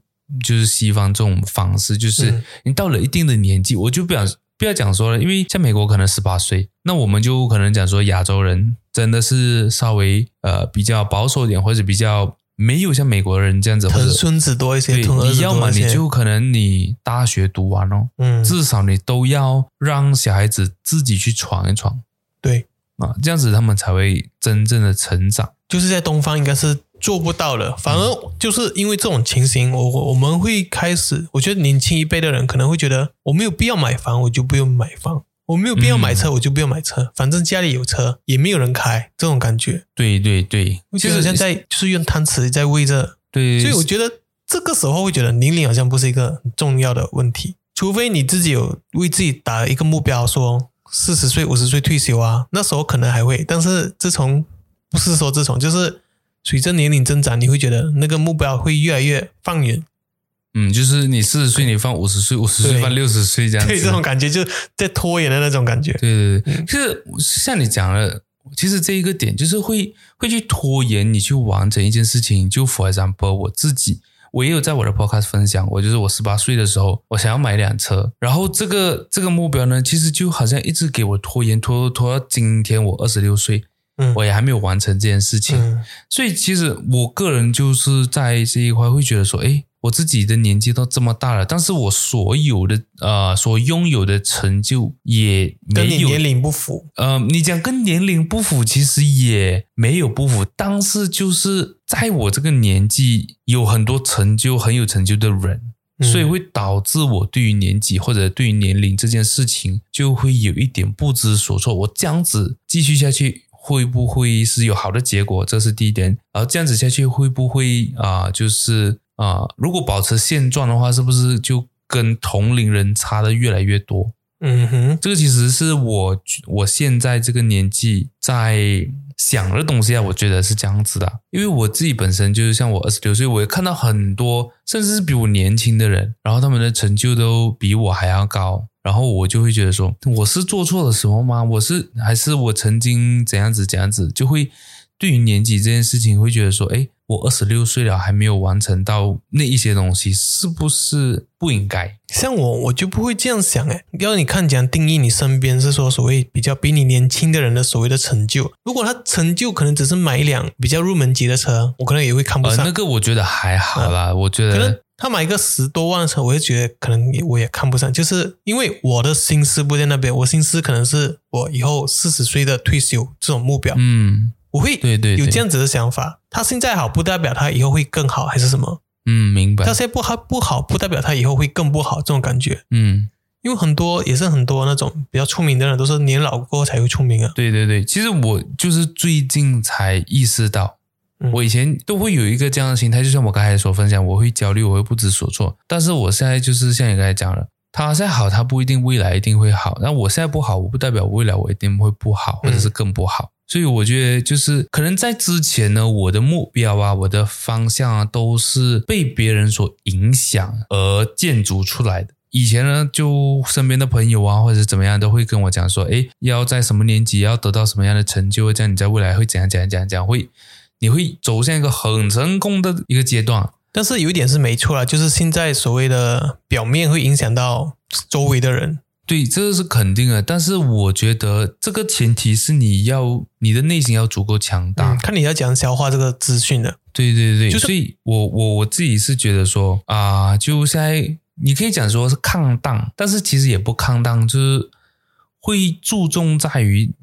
就是西方这种方式，就是嗯你到了一定的年纪，我就不想不要讲说了，因为像美国可能十八岁，那我们就可能讲说亚洲人真的是稍微呃比较保守一点，或者比较没有像美国人这样子，或者疼孙子多一些，对，你要么。你就可能你大学读完哦，嗯，至少你都要让小孩子自己去闯一闯对，啊，这样子他们才会真正的成长。就是在东方应该是做不到了，反而就是因为这种情形，我我我们会开始，我觉得年轻一辈的人可能会觉得，我没有必要买房，我就不用买房；我没有必要买车，我就不用买车，反正家里有车，也没有人开，这种感觉，对对对，就好像在就是用贪吃在喂着，对，所以我觉得这个时候会觉得年龄好像不是一个很重要的问题，除非你自己有为自己打一个目标，说四十岁、五十岁退休啊，那时候可能还会。但是自从不是说自从，就是随着年龄增长，你会觉得那个目标会越来越放远。嗯，就是你四十岁你放五十岁，五十岁放六十岁这样子，对，这种感觉就在拖延的那种感觉。对对对，嗯就是像你讲的，其实这一个点就是会会去拖延你去完成一件事情。就 for example，我自己我也有在我的 podcast 分享我，就是我十八岁的时候，我想要买一辆车，然后这个这个目标呢，其实就好像一直给我拖延拖拖到今天我二十六岁，嗯我也还没有完成这件事情。嗯所以其实我个人就是在这一块会觉得说，哎，我自己的年纪都这么大了，但是我所有的呃所拥有的成就也没有跟你年龄不符。呃，你讲跟年龄不符，其实也没有不符，但是就是在我这个年纪，有很多成就、很有成就的人，嗯所以会导致我对于年纪或者对于年龄这件事情，就会有一点不知所措。我这样子继续下去，会不会是有好的结果？这是第一点。然后这样子下去，会不会啊、就是啊、如果保持现状的话，是不是就跟同龄人差的越来越多？嗯哼，这个其实是我我现在这个年纪在想的东西啊，我觉得是这样子的。因为我自己本身就是像我二十六岁，我也看到很多甚至是比我年轻的人，然后他们的成就都比我还要高，然后我就会觉得说，我是做错了什么吗？我是还是我曾经怎样子怎样子，就会对于年纪这件事情会觉得说，哎，我二十六岁了还没有完成到那一些东西，是不是不应该？像我，我就不会这样想诶。要你看怎样定义你身边是说所谓比较比你年轻的人的所谓的成就。如果他成就可能只是买一辆比较入门级的车，我可能也会看不呃，上。那个我觉得还好啦，我觉得可能他买一个十多万的车，我会觉得可能也我也看不上，就是因为我的心思不在那边，我心思可能是我以后四十岁的退休这种目标，嗯，我会对对对有这样子的想法。他现在好，不代表他以后会更好，还是什么？嗯，明白他，现在不好不好，不代表他以后会更不好，这种感觉。嗯，因为很多也是很多那种比较出名的人，都是年老过后才会出名啊。对对对，其实我就是最近才意识到，嗯我以前都会有一个这样的心态，就像我刚才所分享，我会焦虑，我会不知所措。但是我现在就是像你刚才讲了，他现在好，他不一定未来一定会好。那我现在不好，我不代表未来我一定会不好，或者是更不好。所以我觉得就是可能在之前呢，我的目标啊，我的方向啊，都是被别人所影响而建筑出来的。以前呢，就身边的朋友啊，或者是怎么样，都会跟我讲说，哎，要在什么年纪要得到什么样的成就，这样你在未来会怎样怎样怎样怎样，会你会走向一个很成功的一个阶段。但是有一点是没错啦，就是现在所谓的表面会影响到周围的人。对，这个是肯定的，但是我觉得这个前提是你要你的内心要足够强大。嗯，看你要怎样消化这个资讯的。对对对，就是所以我我我自己是觉得说啊、就现在你可以讲说是抗荡，但是其实也不抗荡，就是会注重在于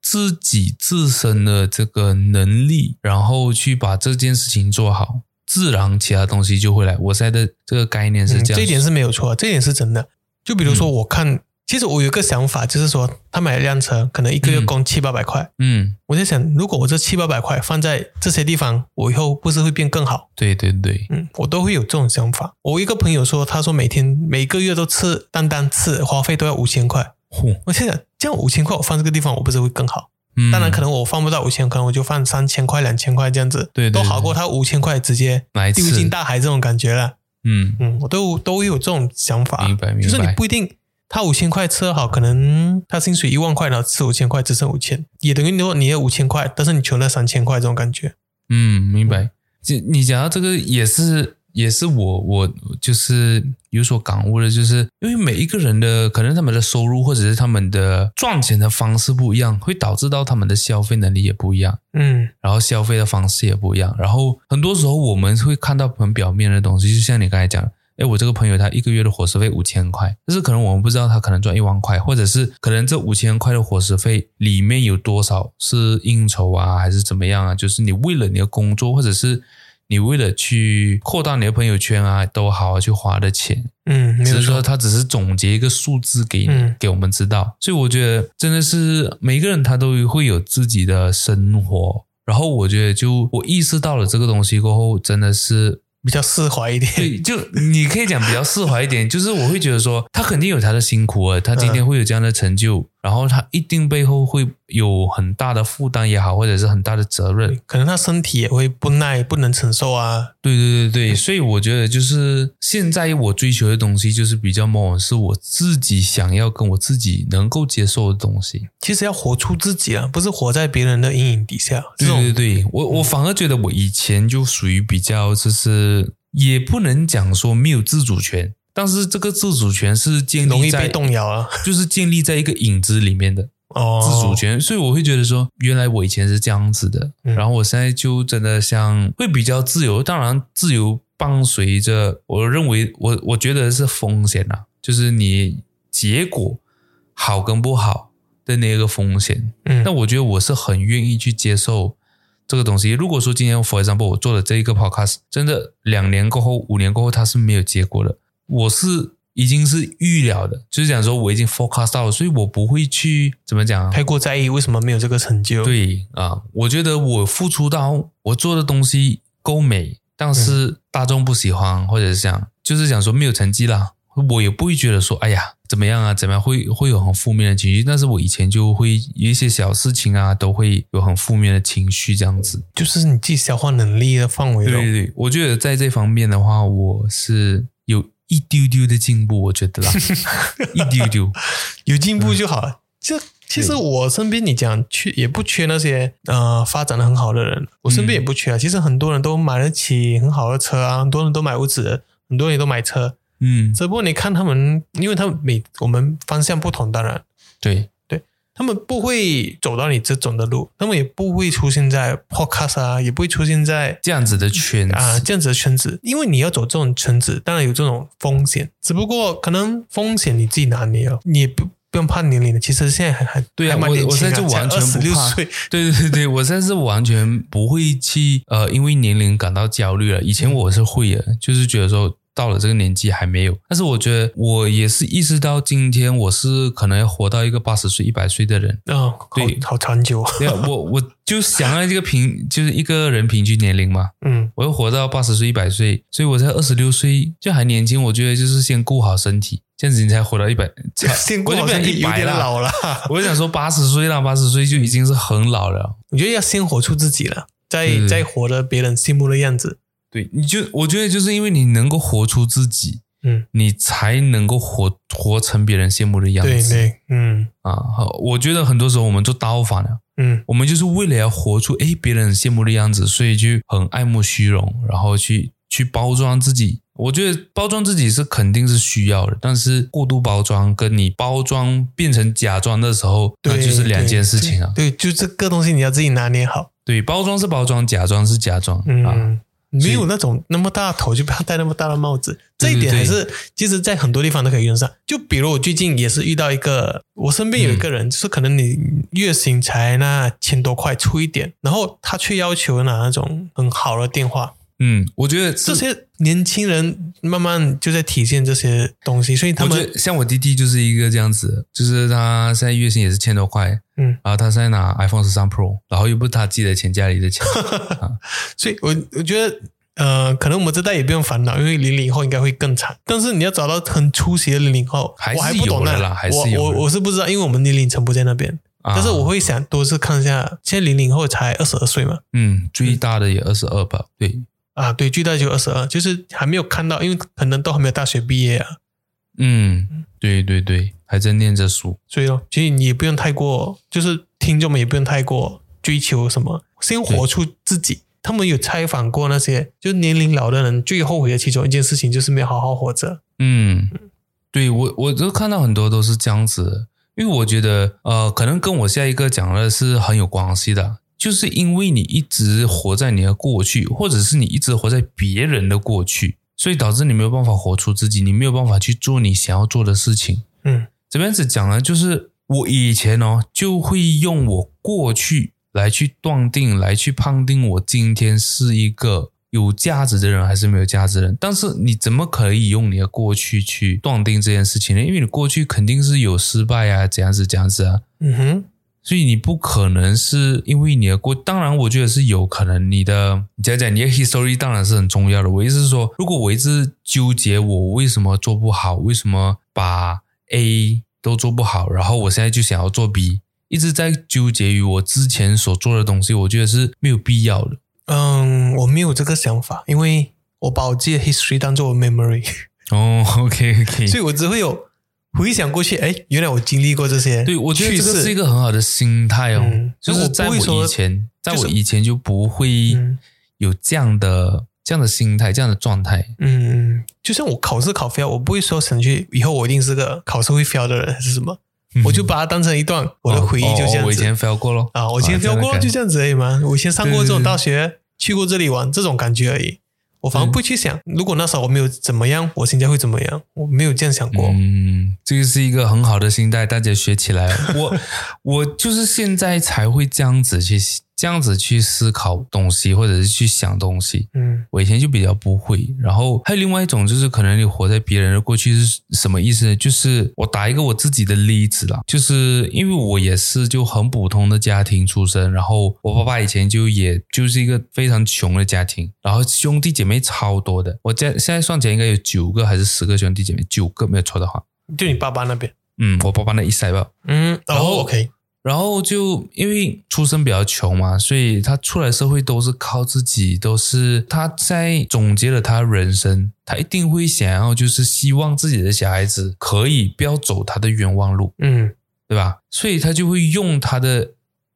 自己自身的这个能力，然后去把这件事情做好，自然其他东西就会来。我现在的这个概念是嗯，这样，这一点是没有错，这一点是真的。就比如说，我看，其实我有一个想法，就是说，他买了辆车，可能一个月嗯供七八百块，嗯，我在想，如果我这七八百块放在这些地方，我以后不是会变更好？对对对，嗯，我都会有这种想法。我一个朋友说，他说每天每个月都吃，单单吃花费都要五千块。嚯，我现在这样五千块，我放这个地方，我不是会更好？嗯，当然，可能我放不到五千，可能我就放三千块、两千块这样子，对对都好过他五千块直接丢进大海这种感觉了。嗯，嗯，我都都有这种想法，明白明白就是你不一定他五千块吃好，可能他薪水一万块，然后吃五千块，只剩五千，也等于你说你有五千块，但是你求了三千块这种感觉。嗯，明白。这你讲到这个也是也是我我就是有所感悟的，就是因为每一个人的可能他们的收入或者是他们的赚钱的方式不一样，会导致到他们的消费能力也不一样，嗯然后消费的方式也不一样。然后很多时候我们会看到很表面的东西，就像你刚才讲的。哎，我这个朋友他一个月的伙食费五千块，但是可能我们不知道他可能赚一万块，或者是可能这五千块的伙食费里面有多少是应酬啊，还是怎么样啊？就是你为了你的工作，或者是你为了去扩大你的朋友圈啊，都好好去花的钱，嗯，没只是说。他只是总结一个数字给你、嗯给我们知道。所以我觉得真的是每一个人他都会有自己的生活，然后我觉得就我意识到了这个东西过后，真的是比较释怀一点。对，就你可以讲比较释怀一点，就是我会觉得说，他肯定有他的辛苦啊，他今天会有这样的成就，然后他一定背后会有很大的负担也好，或者是很大的责任。可能他身体也会不耐，不能承受啊。对对对对，*laughs* 所以我觉得就是现在我追求的东西，就是比较 more 是我自己想要跟我自己能够接受的东西。其实要活出自己啊，不是活在别人的阴影底下。对对对，我我反而觉得我以前就属于比较，就是也不能讲说没有自主权，但是这个自主权是建立在容易被动摇啊。*laughs* 就是建立在一个影子里面的哦，自主权，所以我会觉得说，原来我以前是这样子的，嗯。然后我现在就真的像会比较自由，当然自由伴随着我认为我我觉得是风险啊，就是你结果好跟不好的那个风险，嗯，那我觉得我是很愿意去接受这个东西。如果说今天，for example，我做的这一个 podcast，真的两年过后、五年过后，它是没有结果的，我是已经是预料的，就是讲说我已经 forecast 到了，所以我不会去怎么讲啊？太过在意为什么没有这个成就。，对啊，我觉得我付出到我做的东西够美，但是大众不喜欢，或者是讲就是讲说没有成绩啦，我也不会觉得说哎呀怎么样啊，怎么样会会有很负面的情绪。但是我以前就会有一些小事情啊，都会有很负面的情绪这样子。就是你自己消化能力的范围咯。对对对，我觉得在这方面的话，我是有一丢丢的进步，我觉得啦，*laughs* 一丢丢。有进步就好了。这其实我身边你讲缺也不缺那些呃发展的很好的人，我身边也不缺啊。其实很多人都买得起很好的车啊，很多人都买屋子，很多人都买车。嗯，只不过你看他们，因为他们每我们方向不同，当然，对，他们不会走到你这种的路，他们也不会出现在 podcast 啊，也不会出现在这样子的圈子啊这样子的圈子，因为你要走这种圈子，当然有这种风险，只不过可能风险你自己拿捏了，你也不不用怕年龄的。其实现在还还对啊，我我现在就完全不怕。对对对对，我现在是完全不会去呃，因为年龄感到焦虑了。以前我是会的，就是觉得说。到了这个年纪还没有，但是我觉得我也是意识到，今天我是可能要活到一个八十岁、一百岁的人啊，对，好长久。对啊，我 *laughs* 我就想要这个平，就是一个人平均年龄嘛，嗯，我要活到八十岁、一百岁，所以我才二十六岁就还年轻。我觉得就是先顾好身体，这样子你才活到一百。*laughs* 先顾好身体，有点老了。*laughs* 我就想说八十岁了，八十岁就已经是很老了。我觉得要先活出自己了，再再活得别人羡慕的样子。对，你就我觉得就是因为你能够活出自己，嗯，你才能够活活成别人羡慕的样子。对对，嗯啊，好，我觉得很多时候我们做刀法呢，嗯，我们就是为了要活出哎别人羡慕的样子，所以就很爱慕虚荣，然后去去包装自己。我觉得包装自己是肯定是需要的，但是过度包装跟你包装变成假装的时候，那就是两件事情啊。对，就这个东西你要自己拿捏好。对，包装是包装，假装是假装啊。没有那种那么大的头，就不要戴那么大的帽子。这一点还是，其实，在很多地方都可以用上。就比如我最近也是遇到一个，我身边有一个人，就是可能你月薪才那千多块出一点，然后他却要求拿那种很好的电话。嗯，我觉得这些年轻人慢慢就在体现这些东西，所以他们像我弟弟就是一个这样子，就是他现在月薪也是千多块，嗯，然后他现在拿 iPhone 十三 Pro，然后又不是他自己的钱，家里的钱，所以我我觉得呃，可能我们这代也不用烦恼，因为零零后应该会更惨。但是你要找到很出息的零零后，我还不懂那啦，还是我我我是不知道，因为我们年龄层不在那边，但是我会想多次看一下，现在零零后才二十二岁嘛，嗯，最大的也二十二吧，对。啊，对，最大就二十二，就是还没有看到，因为可能都还没有大学毕业啊。嗯，对对对，还在念着书，所以咯，其实你也不用太过，就是听众们也不用太过追求什么，先活出自己。他们有采访过那些就年龄老的人，最后悔的其中一件事情就是没有好好活着。嗯，对我我都看到很多都是这样子，因为我觉得呃，可能跟我下一个讲的是很有关系的。就是因为你一直活在你的过去，或者是你一直活在别人的过去，所以导致你没有办法活出自己，你没有办法去做你想要做的事情。嗯，怎么样子讲呢？就是我以前哦，就会用我过去来去断定，来去判定我今天是一个有价值的人还是没有价值的人。但是你怎么可以用你的过去去断定这件事情呢？因为你过去肯定是有失败啊，怎样子，怎样子啊。嗯哼。所以你不可能是因为你的过，当然我觉得是有可能你的，你讲讲你的 history 当然是很重要的。我意思是说，如果我一直纠结我为什么做不好，为什么把 A 都做不好，然后我现在就想要做 B，一直在纠结于我之前所做的东西，我觉得是没有必要的。嗯，我没有这个想法，因为我把我自己的 history 当做 memory。哦，OK OK，*laughs* 所以我只会有。回想过去，哎，原来我经历过这些。对，我觉得这个是一个很好的心态哦。就是在我以前，在我以前就不会有这样的这样的心态，这样的状态。嗯，就像我考试考 fail，我不会说想去以后我一定是个考试会 fail 的人，还是什么？我就把它当成一段我的回忆，就这样子。我以前 fail 过咯。啊，我以前 fail 过，就这样子而已嘛。我以前上过这种大学，去过这里玩，这种感觉而已。我反而不去想，如果那时候我没有怎么样，我现在会怎么样？我没有这样想过。嗯，这个是一个很好的心态，大家学起来。我 *laughs* 我就是现在才会这样子去。这样子去思考东西，或者是去想东西，嗯，我以前就比较不会。然后还有另外一种，就是可能你活在别人的过去是什么意思呢？就是我打一个我自己的例子啦，就是因为我也是就很普通的家庭出身，然后我爸爸以前就也就是一个非常穷的家庭，然后兄弟姐妹超多的，我家现在算起来应该有九个还是十个兄弟姐妹，九个没有错的话，就你爸爸那边，嗯，我爸爸那一塞吧，嗯，然后 OK。然后就因为出身比较穷嘛，所以他出来社会都是靠自己，都是他在总结了他人生，他一定会想要就是希望自己的小孩子可以不要走他的冤枉路，嗯，对吧？所以他就会用他的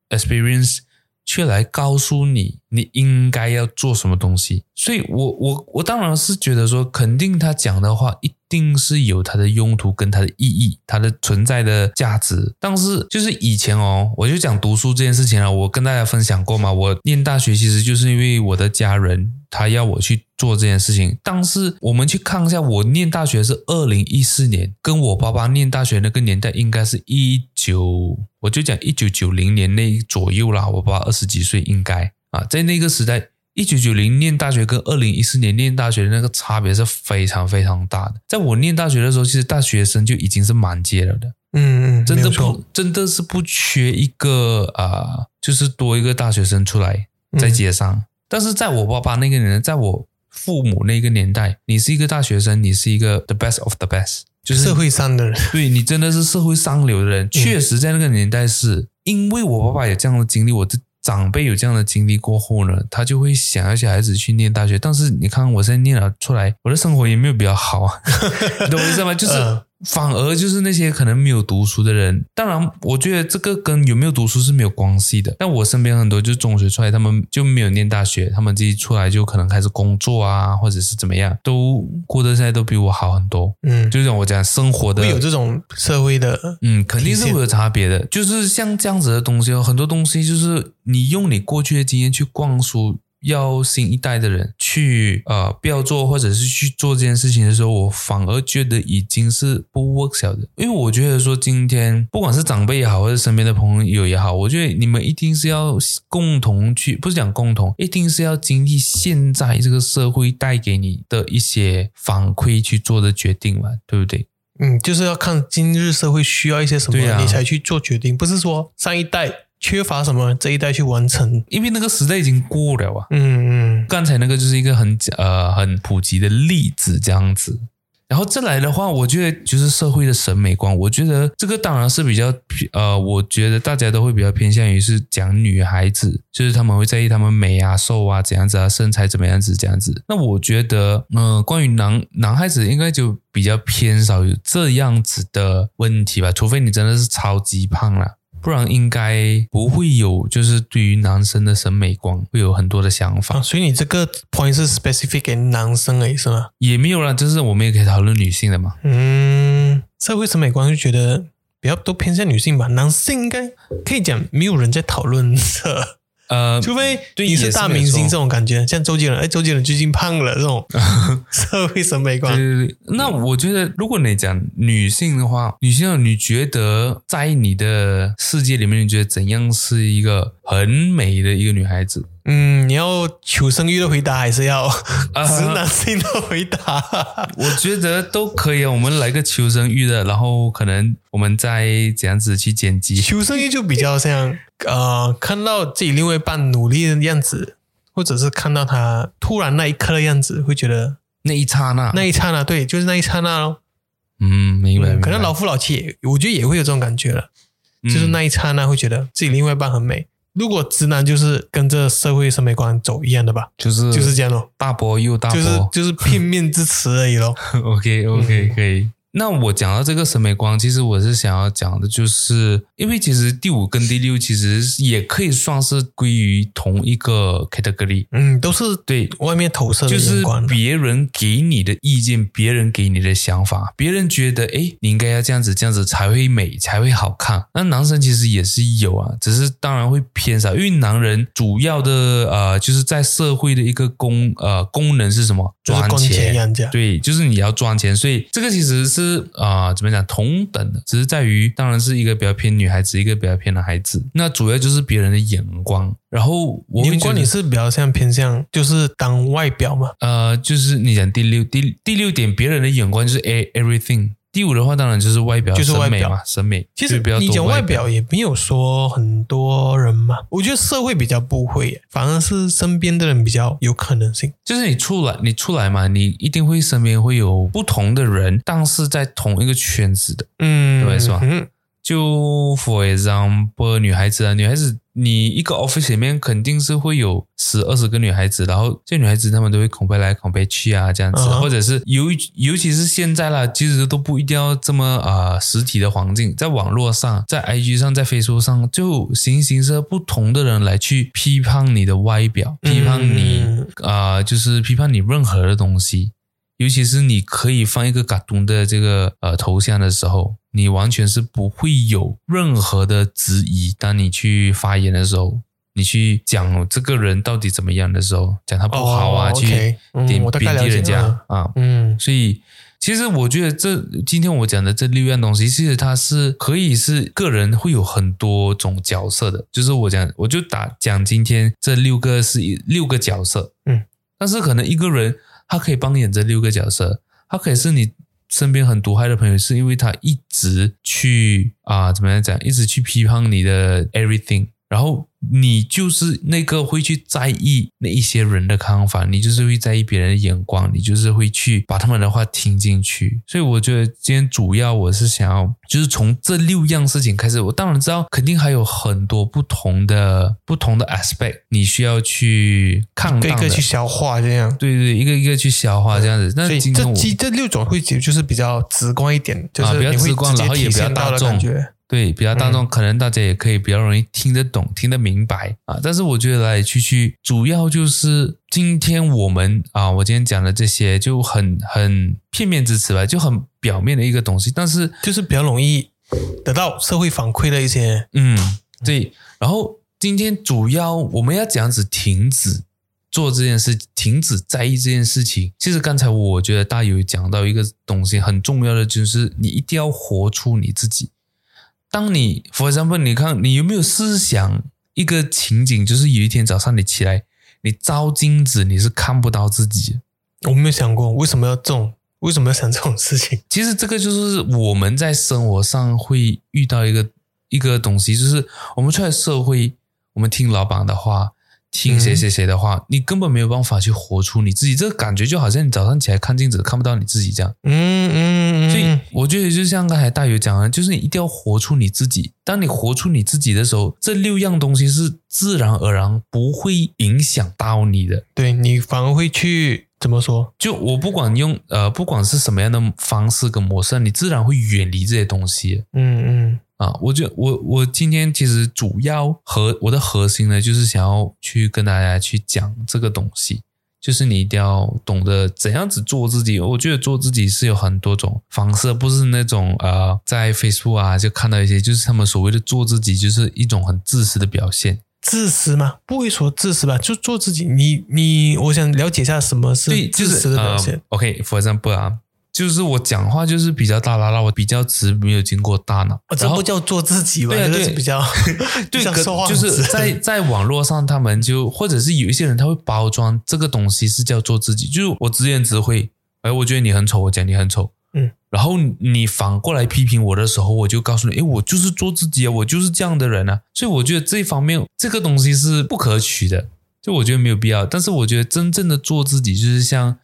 experience 去来告诉你你应该要做什么东西。所以我我我当然是觉得说，肯定他讲的话一。定是有它的用途跟它的意义，它的存在的价值。但是就是以前哦，我就讲读书这件事情啊，我跟大家分享过嘛，我念大学其实就是因为我的家人他要我去做这件事情。但是我们去看一下，我念大学是二零一四年，跟我爸爸念大学那个年代应该是一九，我就讲一九九零年那左右啦。我爸爸二十几岁，应该啊，在那个时代。一九九零念大学跟二零一四年念大学的那个差别是非常非常大的。在我念大学的时候，其实大学生就已经是满街了的。嗯嗯，真的不真的是不缺一个啊，就是多一个大学生出来在街上。但是在我爸爸那个年代，在我父母那个年代，你是一个大学生，你是一个 the best of the best，就是社会上的人。对你真的是社会上流的人。确实，在那个年代，是因为我爸爸有这样的经历，我这。长辈有这样的经历过后呢，他就会想要小孩子去念大学。但是你看，我现在念了出来，我的生活也没有比较好啊，*laughs* 懂我意思吗？就是。反而就是那些可能没有读书的人，当然，我觉得这个跟有没有读书是没有关系的。但我身边很多就是中学出来，他们就没有念大学，他们自己出来就可能开始工作啊，或者是怎么样，都过得现在都比我好很多。嗯，就像我讲生活的，会有这种社会的，嗯，肯定是会有差别的。就是像这样子的东西，很多东西就是你用你过去的经验去灌输。要新一代的人去呃不要做或者是去做这件事情的时候，我反而觉得已经是不 work 小的，因为我觉得说今天不管是长辈也好，或者身边的朋友也好，我觉得你们一定是要共同去，不是讲共同，一定是要经历现在这个社会带给你的一些反馈去做的决定嘛，对不对？嗯，就是要看今日社会需要一些什么，你才去做决定，不是说上一代。缺乏什么这一代去完成？因为那个时代已经过了啊。嗯嗯，刚才那个就是一个很呃很普及的例子，这样子。然后再来的话，我觉得就是社会的审美观，我觉得这个当然是比较呃，我觉得大家都会比较偏向于是讲女孩子，就是他们会在意他们美啊、瘦啊、怎样子啊、身材怎么样子这样子。那我觉得，嗯，关于男男孩子应该就比较偏少有这样子的问题吧，除非你真的是超级胖了。不然应该不会有，就是对于男生的审美观会有很多的想法。所以你这个 point 是 specific 给男生而已是吗？也没有啦，就是我们也可以讨论女性的嘛。嗯，社会审美观就觉得比较都偏向女性吧，男性应该可以讲没有人在讨论的。呃，除非你是大明星这种感觉，像周杰伦，哎，周杰伦最近胖了这种社会审美观。对对对，那我觉得，如果你讲女性的话，女性，你觉得在你的世界里面，你觉得怎样是一个很美的一个女孩子？嗯，你要求生欲的回答，还是要 *laughs* 直男性的回答？*laughs* 我觉得都可以啊。我们来个求生欲的，然后可能我们再这样子去剪辑。求生欲就比较像呃，看到自己另外一半努力的样子，或者是看到他突然那一刻的样子，会觉得那一刹那，那一刹那，对，就是那一刹那咯。嗯，明白。可能老夫老妻，我觉得也会有这种感觉了，就是那一刹那会觉得自己另外一半很美。如果直男就是跟着社会审美观走一样的吧，就是就是这样咯，大波又大波，就是就是片面之词而已咯。*laughs* OK OK 可以。那我讲到这个审美观，其实我是想要讲的，就是因为其实第五跟第六其实也可以算是归于同一个 category，嗯，都是对外面投射的就是别人给你的意见，别人给你的想法，别人觉得哎，你应该要这样子，这样子才会美，才会好看。那男生其实也是有啊，只是当然会偏少，因为男人主要的呃，就是在社会的一个功呃功能是什么？赚钱，对，就是你要赚钱，所以这个其实是。是啊，怎么讲？同等的，只是在于，当然是一个比较偏女孩子，一个比较偏男孩子。那主要就是别人的眼光。然后，眼光你是比较像偏向，就是当外表嘛。呃，就是你讲第六第第六点，别人的眼光就是 e everything。第五的话，当然就是外表，就是审美嘛，审美。其实你讲外表也没有说很多人嘛，我觉得社会比较不会，反而是身边的人比较有可能性。就是你出来，你出来嘛，你一定会身边会有不同的人，但是在同一个圈子的，嗯，对，是吧？嗯就 for example，女孩子啊，女孩子，你一个 office 里面肯定是会有十二十个女孩子，然后这女孩子她们都会恐 e 来恐 e 去啊，这样子，或者是尤尤其是现在啦，其实都不一定要这么啊实体的环境，在网络上，在 IG 上，在 Facebook 上，就形形色不同的人来去批判你的外表，批判你啊，就是批判你任何的东西。尤其是你可以放一个卡通的这个呃头像的时候，你完全是不会有任何的质疑。当你去发言的时候，你去讲这个人到底怎么样的时候，讲他不好啊，哦去贬低人家了啊，嗯所以，其实我觉得这今天我讲的这六样东西，其实它是可以是个人会有很多种角色的。就是我讲，我就打讲今天这六个是一六个角色，嗯，但是可能一个人他可以扮演这六个角色，他可以是你身边很毒害的朋友，是因为他一直去啊怎么样讲，一直去批判你的 everything，然后你就是那个会去在意那一些人的看法，你就是会在意别人的眼光，你就是会去把他们的话听进去。所以我觉得今天主要我是想要，就是从这六样事情开始。我当然知道，肯定还有很多不同的不同的 aspect，你需要去看一个一。个去消化这样。对对，一个一个去消化这样子。那这这这六种会就是比较直观一点，就啊比较是你会直观然后也比较大众感觉。对比较大众，可能大家也可以比较容易听得懂、听得明白啊。但是我觉得来来去去，主要就是今天我们啊，我今天讲的这些就很很片面之词吧，就很表面的一个东西。但是，就是比较容易得到社会反馈的一些，嗯，对。然后今天主要我们要怎样子停止做这件事，停止在意这件事情。其实刚才我觉得大有讲到一个东西很重要的，就是你一定要活出你自己。当你，for example，你看你有没有思想一个情景，就是有一天早上你起来，你照镜子你是看不到自己。我没有想过为什么要这种，为什么要想这种事情？*laughs* 其实这个就是我们在生活上会遇到一个一个东西，就是我们出来社会，我们听老板的话，听谁谁谁的话，你根本没有办法去活出你自己。这个感觉就好像你早上起来看镜子看不到你自己这样。嗯嗯嗯，所以我觉得就像刚才大友讲的，就是你一定要活出你自己。当你活出你自己的时候，这六样东西是自然而然不会影响到你的。对你反而会去怎么说？就我不管用呃，不管是什么样的方式跟模式，你自然会远离这些东西嗯嗯啊。我觉得我我今天其实主要和我的核心呢，就是想要去跟大家去讲这个东西，就是你一定要懂得怎样子做自己。我觉得做自己是有很多种方式，不是那种呃，在 Facebook 啊就看到一些，就是他们所谓的做自己，就是一种很自私的表现。自私吗？不会说自私吧，就做自己。你你，我想了解一下什么是自私的表现呃。OK，for、example 啊，就是我讲话就是比较大啦啦，我比较直，没有经过大脑。哦，这不叫做自己吧？对啊对比较 *laughs* 对，可就是在在网络上，他们就或者是有一些人他会包装这个东西是叫做自己，就是我直言直会，哎，我觉得你很丑，我讲你很丑，嗯，然后你反过来批评我的时候，我就告诉你，哎，我就是做自己啊，我就是这样的人啊，所以我觉得这一方面这个东西是不可取的，就我觉得没有必要。但是我觉得真正的做自己，就是像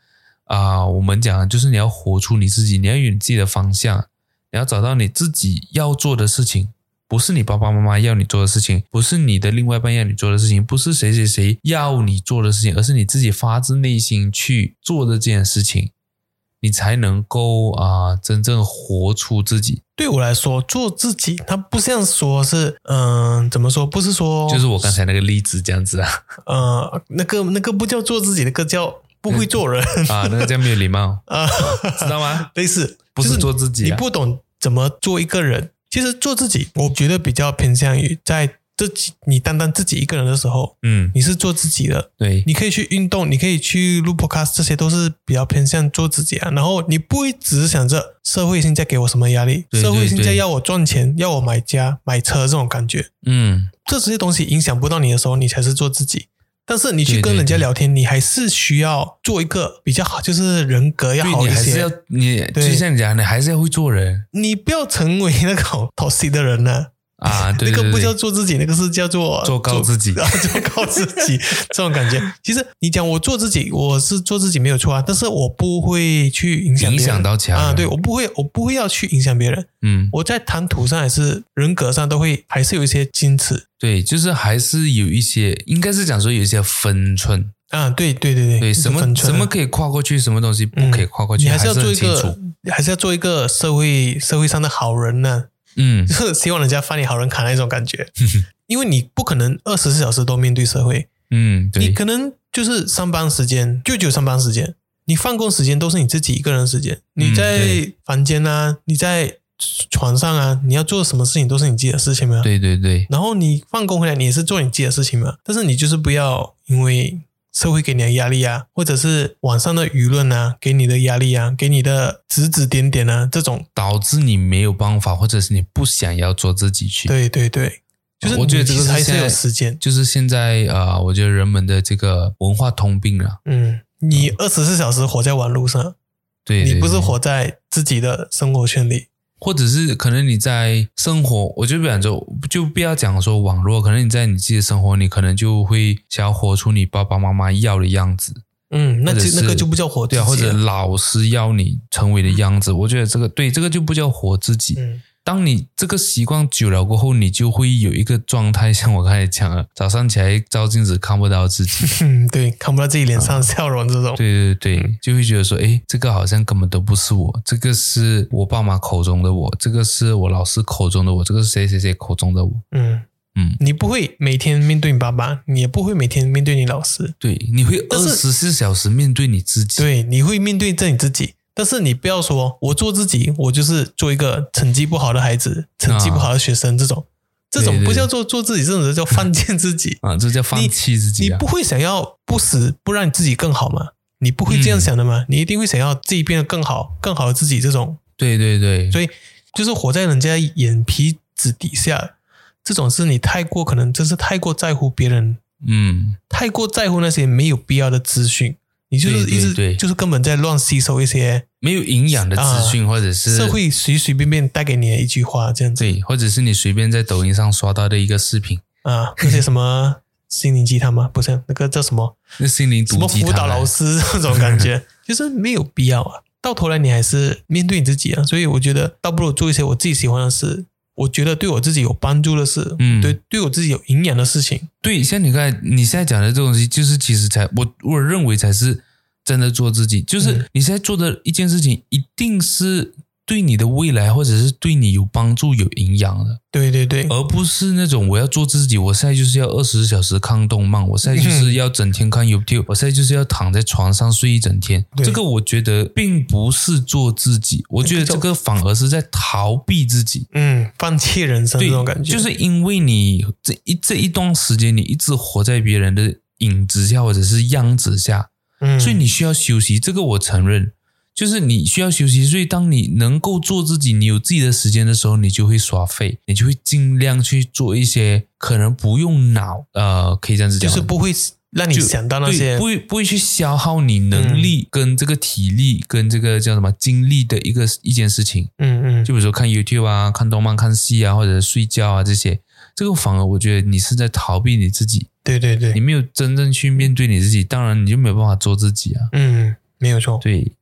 啊、我们讲，就是你要活出你自己，你要有你自己的方向，你要找到你自己要做的事情。不是你爸爸妈妈要你做的事情，不是你的另外一半要你做的事情，不是谁谁谁要你做的事情，而是你自己发自内心去做的这件事情，你才能够啊、真正活出自己。对我来说，做自己，它不像说是，嗯、怎么说？不是说，就是我刚才那个例子这样子啊呃，那个那个不叫做自己，那个叫不会做人。*laughs* 啊，那个叫没有礼貌，*laughs* 啊，知道吗？类似，不是做自己、你啊，不懂怎么做一个人。其实做自己，我觉得比较偏向于在自己你单单自己一个人的时候，嗯，你是做自己的，对，你可以去运动，你可以去录 podcast，这些都是比较偏向做自己啊。然后你不会只是想着社会现在给我什么压力，对社会现在要我赚钱，要我买家买车这种感觉，嗯，这些东西影响不到你的时候，你才是做自己。但是你去跟人家聊天，你还是需要做一个比较好，就是人格要好一些。你还是要你，对。就像你讲，你还是要会做人。你不要成为那种 toxic 的人呢、啊，*laughs* 对对那个不叫，做自己，那个是叫做做高自己。做 *laughs* 做高自己 *laughs* 这种感觉。其实你讲我做自己，我是做自己没有错啊，但是我不会去影响到其他人。啊，对我不会，我不会要去影响别人。嗯，我在谈吐上还是人格上都会还是有一些矜持。对，就是还是有一些，应该是讲说有一些分寸，啊，对对对对，对，什么分寸啊。什么可以跨过去，什么东西不可以跨过去，你还是要做一个还是要做一个社会社会上的好人呢、嗯就是希望人家翻你好人卡那种感觉。*laughs* 因为你不可能二十四小时都面对社会，嗯，对，你可能就是上班时间就只有上班时间，你放工时间都是你自己一个人的时间，你嗯在房间啊，你在床上啊，你要做什么事情都是你自己的事情嘛。对对对，然后你放工回来，你也是做你自己的事情嘛。但是你就是不要因为社会给你的压力啊，或者是网上的舆论啊给你的压力啊，给你的指指点点啊，这种，导致你没有办法，或者是你不想要做自己去。对对对，就是我觉得这个你其实还是有时间。就是现在啊、呃我觉得人们的这个文化通病了。嗯，你二十四小时活在网络上，对你不是活在自己的生活圈里。或者是可能你在生活，我就不想说，就不要讲说网络，可能你在你自己的生活，你可能就会想要活出你爸爸妈妈要的样子，嗯，那或者就是那个就不叫活自己对啊，或者老师要你成为的样子。我觉得这个对，这个就不叫活自己。嗯当你这个习惯久了过后，你就会有一个状态，像我刚才讲的，早上起来照镜子看不到自己，嗯，*laughs* 对，看不到自己脸上的笑容这种。对对嗯对，就会觉得说，哎，这个好像根本都不是我，这个是我爸妈口中的我，这个是我老师口中的我，这个是谁谁谁口中的我。嗯嗯你不会每天面对你爸爸，你也不会每天面对你老师，对，你会二十四小时面对你自己。对，你会面对着你自己。但是你不要说我做自己，我就是做一个成绩不好的孩子，成绩不好的学生这种，这种不叫做做自己，这种叫犯贱自己。*laughs* 啊，这叫放弃自己啊！你不会想要不死不让你自己更好吗？你不会这样想的吗？你一定会想要自己变得更好，更好的自己。这种对对对，所以就是活在人家眼皮子底下，这种是你太过可能就是太过在乎别人，嗯，太过在乎那些没有必要的资讯，你就是一直对。就是根本在乱吸收一些没有营养的资讯，或者是社会随随便便带给你的一句话这样子。对，或者是你随便在抖音上刷到的一个视频，啊，那些什么心灵鸡汤吗？不是那个叫什么？那心灵什么毒鸡汤啊。辅导老师这种感觉，*laughs* 就是没有必要啊。到头来你还是面对你自己啊，所以我觉得倒不如做一些我自己喜欢的事，我觉得对我自己有帮助的事，嗯。对，对我自己有营养的事情。对，像你刚才你现在讲的这种东西，就是其实才我我认为才是真的做自己，就是嗯。你现在做的一件事情，一定是对你的未来或者是对你有帮助、有营养的，对对对，而不是那种我要做自己，我现在就是要二十四小时看动漫，我现在就是要整天看 YouTube，我现在就是要躺在床上睡一整天。对这个我觉得并不是做自己，我觉得这个反而是在逃避自己。嗯，放弃人生这对种感，觉，就是因为你这一这一段时间，你一直活在别人的影子下或者是样子下，嗯，所以你需要休息。这个我承认，就是你需要休息。所以当你能够做自己，你有自己的时间的时候，你就会耍废，你就会尽量去做一些可能不用脑，呃，可以这样子讲，就是不会让你想到那些不会不会去消耗你能力跟这个体力跟这个叫什么精力的一个一件事情。嗯嗯，就比如说看 YouTube 啊、看动漫、看戏啊，或者睡觉啊这些，这个反而我觉得你是在逃避你自己，对对对你，没有真正去面对你自己，当然你就没有办法做自己啊。嗯，没有错。对，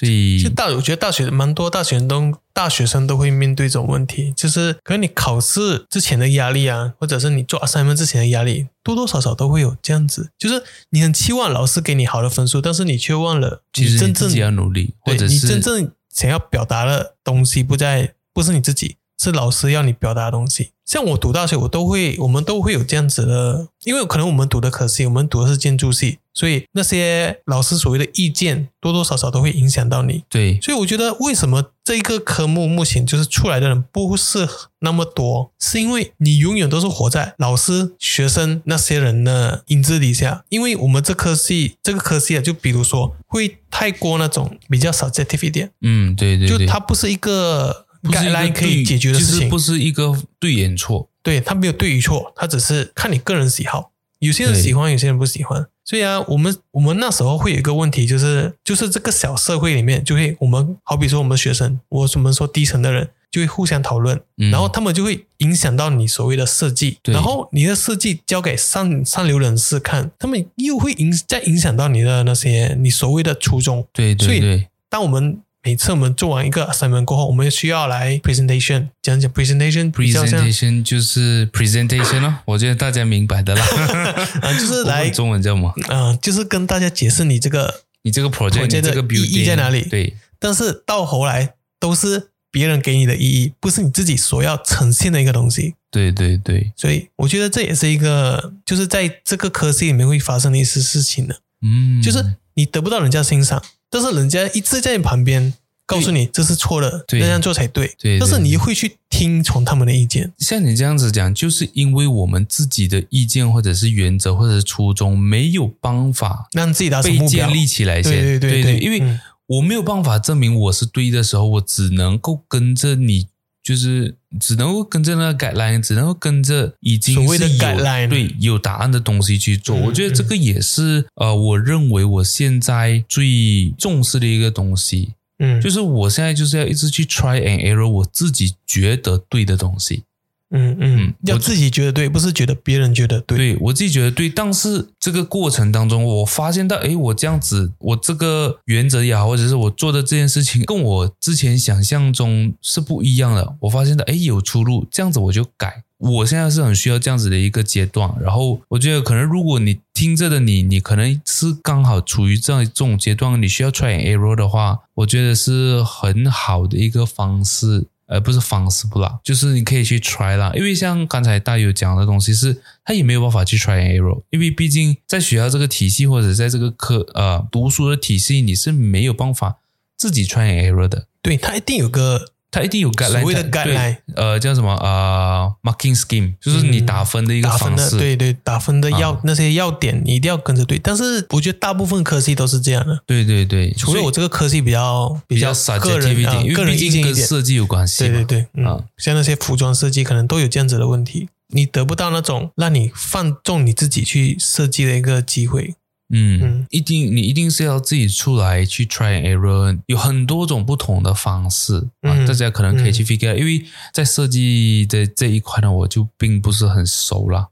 所以其实大，我觉得大学蛮多大学生都大学生都会面对这种问题，就是可能你考试之前的压力啊，或者是你做 assignment 之前的压力，多多少少都会有这样子。就是你很期望老师给你好的分数，但是你却忘了其实你真正要努力，或对你者是真正想要表达的东西不在不是你自己，是老师要你表达的东西。像我读大学，我都会，我们都会有这样子的，因为可能我们读的科系，我们读的是建筑系，所以那些老师所谓的意见，多多少少都会影响到你。对所以我觉得，为什么这一个科目目前就是出来的人不是那么多，是因为你永远都是活在老师、学生那些人的影子底下。因为我们这科系，这个科系啊，就比如说会太过那种比较 subjective 一点，嗯，对对就，它不是一个不是一个可以解决的事情，不是一个对与错，对，他没有对与错，他只是看你个人喜好。有些人喜欢，有些人不喜欢。所以啊，我们我们那时候会有一个问题，就是就是这个小社会里面，就会我们好比说我们学生，我我们说低层的人就会互相讨论，嗯然后他们就会影响到你所谓的设计，然后你的设计交给上上流人士看，他们又会影再影响到你的那些你所谓的初衷。对所以对对，当我们每次我们做完一个 assignment 过后，我们需要来 presentation 讲讲 presentation presentation 就是 presentation 哦，我觉得大家明白的啦。*laughs* 啊，就是我来中文叫什么？啊、就是跟大家解释你这个，你这个 project，project 你这个的意义在哪里对，但是到头来都是别人给你的意义，不是你自己所要呈现的一个东西。对对对，所以我觉得这也是一个，就是在这个科系里面会发生的一些事情的。嗯，就是你得不到人家欣赏，但是人家一直在你旁边告诉你这是错的，对那样做才对。对但是你会去听从他们的意见。像你这样子讲，就是因为我们自己的意见或者是原则或者是初衷没有办法让自己达成目标建。立起来先，对对对对因为嗯我没有办法证明我是对的时候，我只能够跟着你，就是只能够跟着那个 guideline，只能够跟着已经所谓的 guideline 对有答案的东西去做。嗯我觉得这个也是呃，我认为我现在最重视的一个东西，嗯，就是我现在就是要一直去 try and error 我自己觉得对的东西。嗯嗯嗯，我要自己觉得对，不是觉得别人觉得对。对我自己觉得对，但是这个过程当中，我发现到，哎，我这样子，我这个原则也好，或者是我做的这件事情，跟我之前想象中是不一样的。我发现到，哎，有出路，这样子我就改。我现在是很需要这样子的一个阶段，然后我觉得可能如果你听着的你，你可能是刚好处于这样这种阶段，你需要 try and error 的话，我觉得是很好的一个方式。而，不是方式不啦，就是你可以去 try 啦，因为像刚才大友讲的东西是，他也没有办法去 try and error，因为毕竟在学校这个体系或者在这个课呃读书的体系，你是没有办法自己 try and error 的，对，他一定有个它一定有 guideline，所谓的它 guideline 对呃叫什么呃 marking scheme，就是你打分的一个打分的，方式，对对，打分的要、啊。那些要点，你一定要跟着对。但是我觉得大部分科系都是这样的，对对对，除了我这个科系比较比较较个人啊个人为毕竟意见。跟设计有关系嘛，对对对，嗯，啊。像那些服装设计可能都有这样子的问题，你得不到那种让你放纵你自己去设计的一个机会。嗯嗯，一定你一定是要自己出来去 try and error，有很多种不同的方式啊，嗯大家可能可以去 figure，out，、因为在设计的这一块呢，我就并不是很熟啦。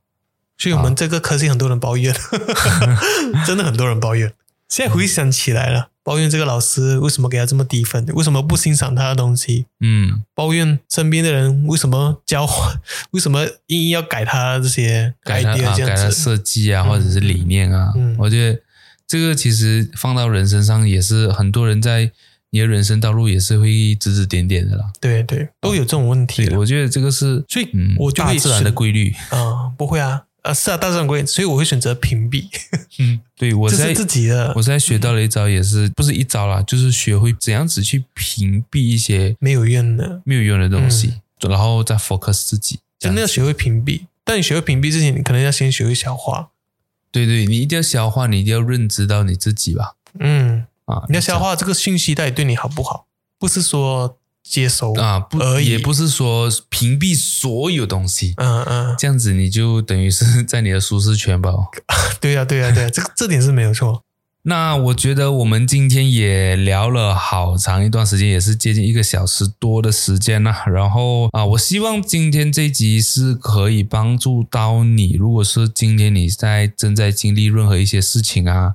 所以我们这个科系很多人抱怨，*laughs* 真的很多人抱怨。现在回想起来了，抱怨这个老师为什么给他这么低分，为什么不欣赏他的东西，嗯，抱怨身边的人为什么教，*laughs* 为什么硬硬要改他这些改它 idea 啊，改他。设计啊，嗯或者是理念啊，嗯我觉得这个其实放到人身上也是很多人在你的人生道路也是会指指点点的啦。对对，都有这种问题我觉得这个是所以嗯，我就会大自然的规律。啊、不会啊，啊是啊，大自然规，所以我会选择屏蔽，嗯，对我在自己的我现在学到了一招，也是不是一招啦，就是学会怎样子去屏蔽一些没有用的，没有用的东西，然后再 focus 自己。真的要学会屏蔽。但你学会屏蔽之前，你可能要先学会消化。对对，你一定要消化，你一定要认知到你自己吧。嗯，啊，你要消化这个讯息到底对你好不好，不是说接收啊，不也不是说屏蔽所有东西，嗯嗯，这样子你就等于是 *laughs* 在你的舒适圈吧。*laughs* 对呀、对呀、对呀、这个这点是没有错。那我觉得我们今天也聊了好长一段时间，也是接近一个小时多的时间啦。然后啊，我希望今天这集是可以帮助到你。如果是今天你在正在经历任何一些事情啊，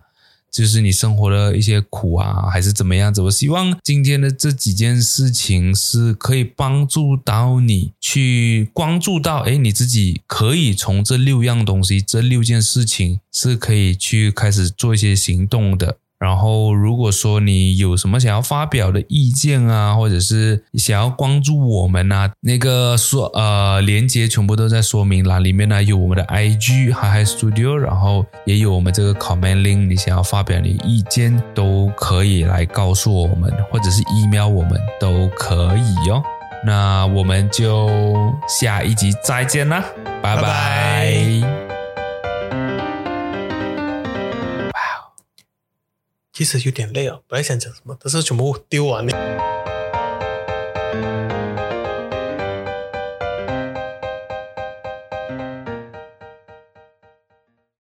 就是你生活的一些苦啊，还是怎么样子，我希望今天的这几件事情是可以帮助到你去关注到，哎，你自己可以从这六样东西、这六件事情是可以去开始做一些行动的。然后，如果说你有什么想要发表的意见啊，或者是想要关注我们啊，那个说呃连接全部都在说明栏里面呢，有我们的 IG Hi Hi Studio，然后也有我们这个 comment link，你想要发表你意见都可以来告诉我们，或者是 email 我们都可以哦。那我们就下一集再见啦，拜拜其实有点累啊，本来想讲什么，但是全部丢完了。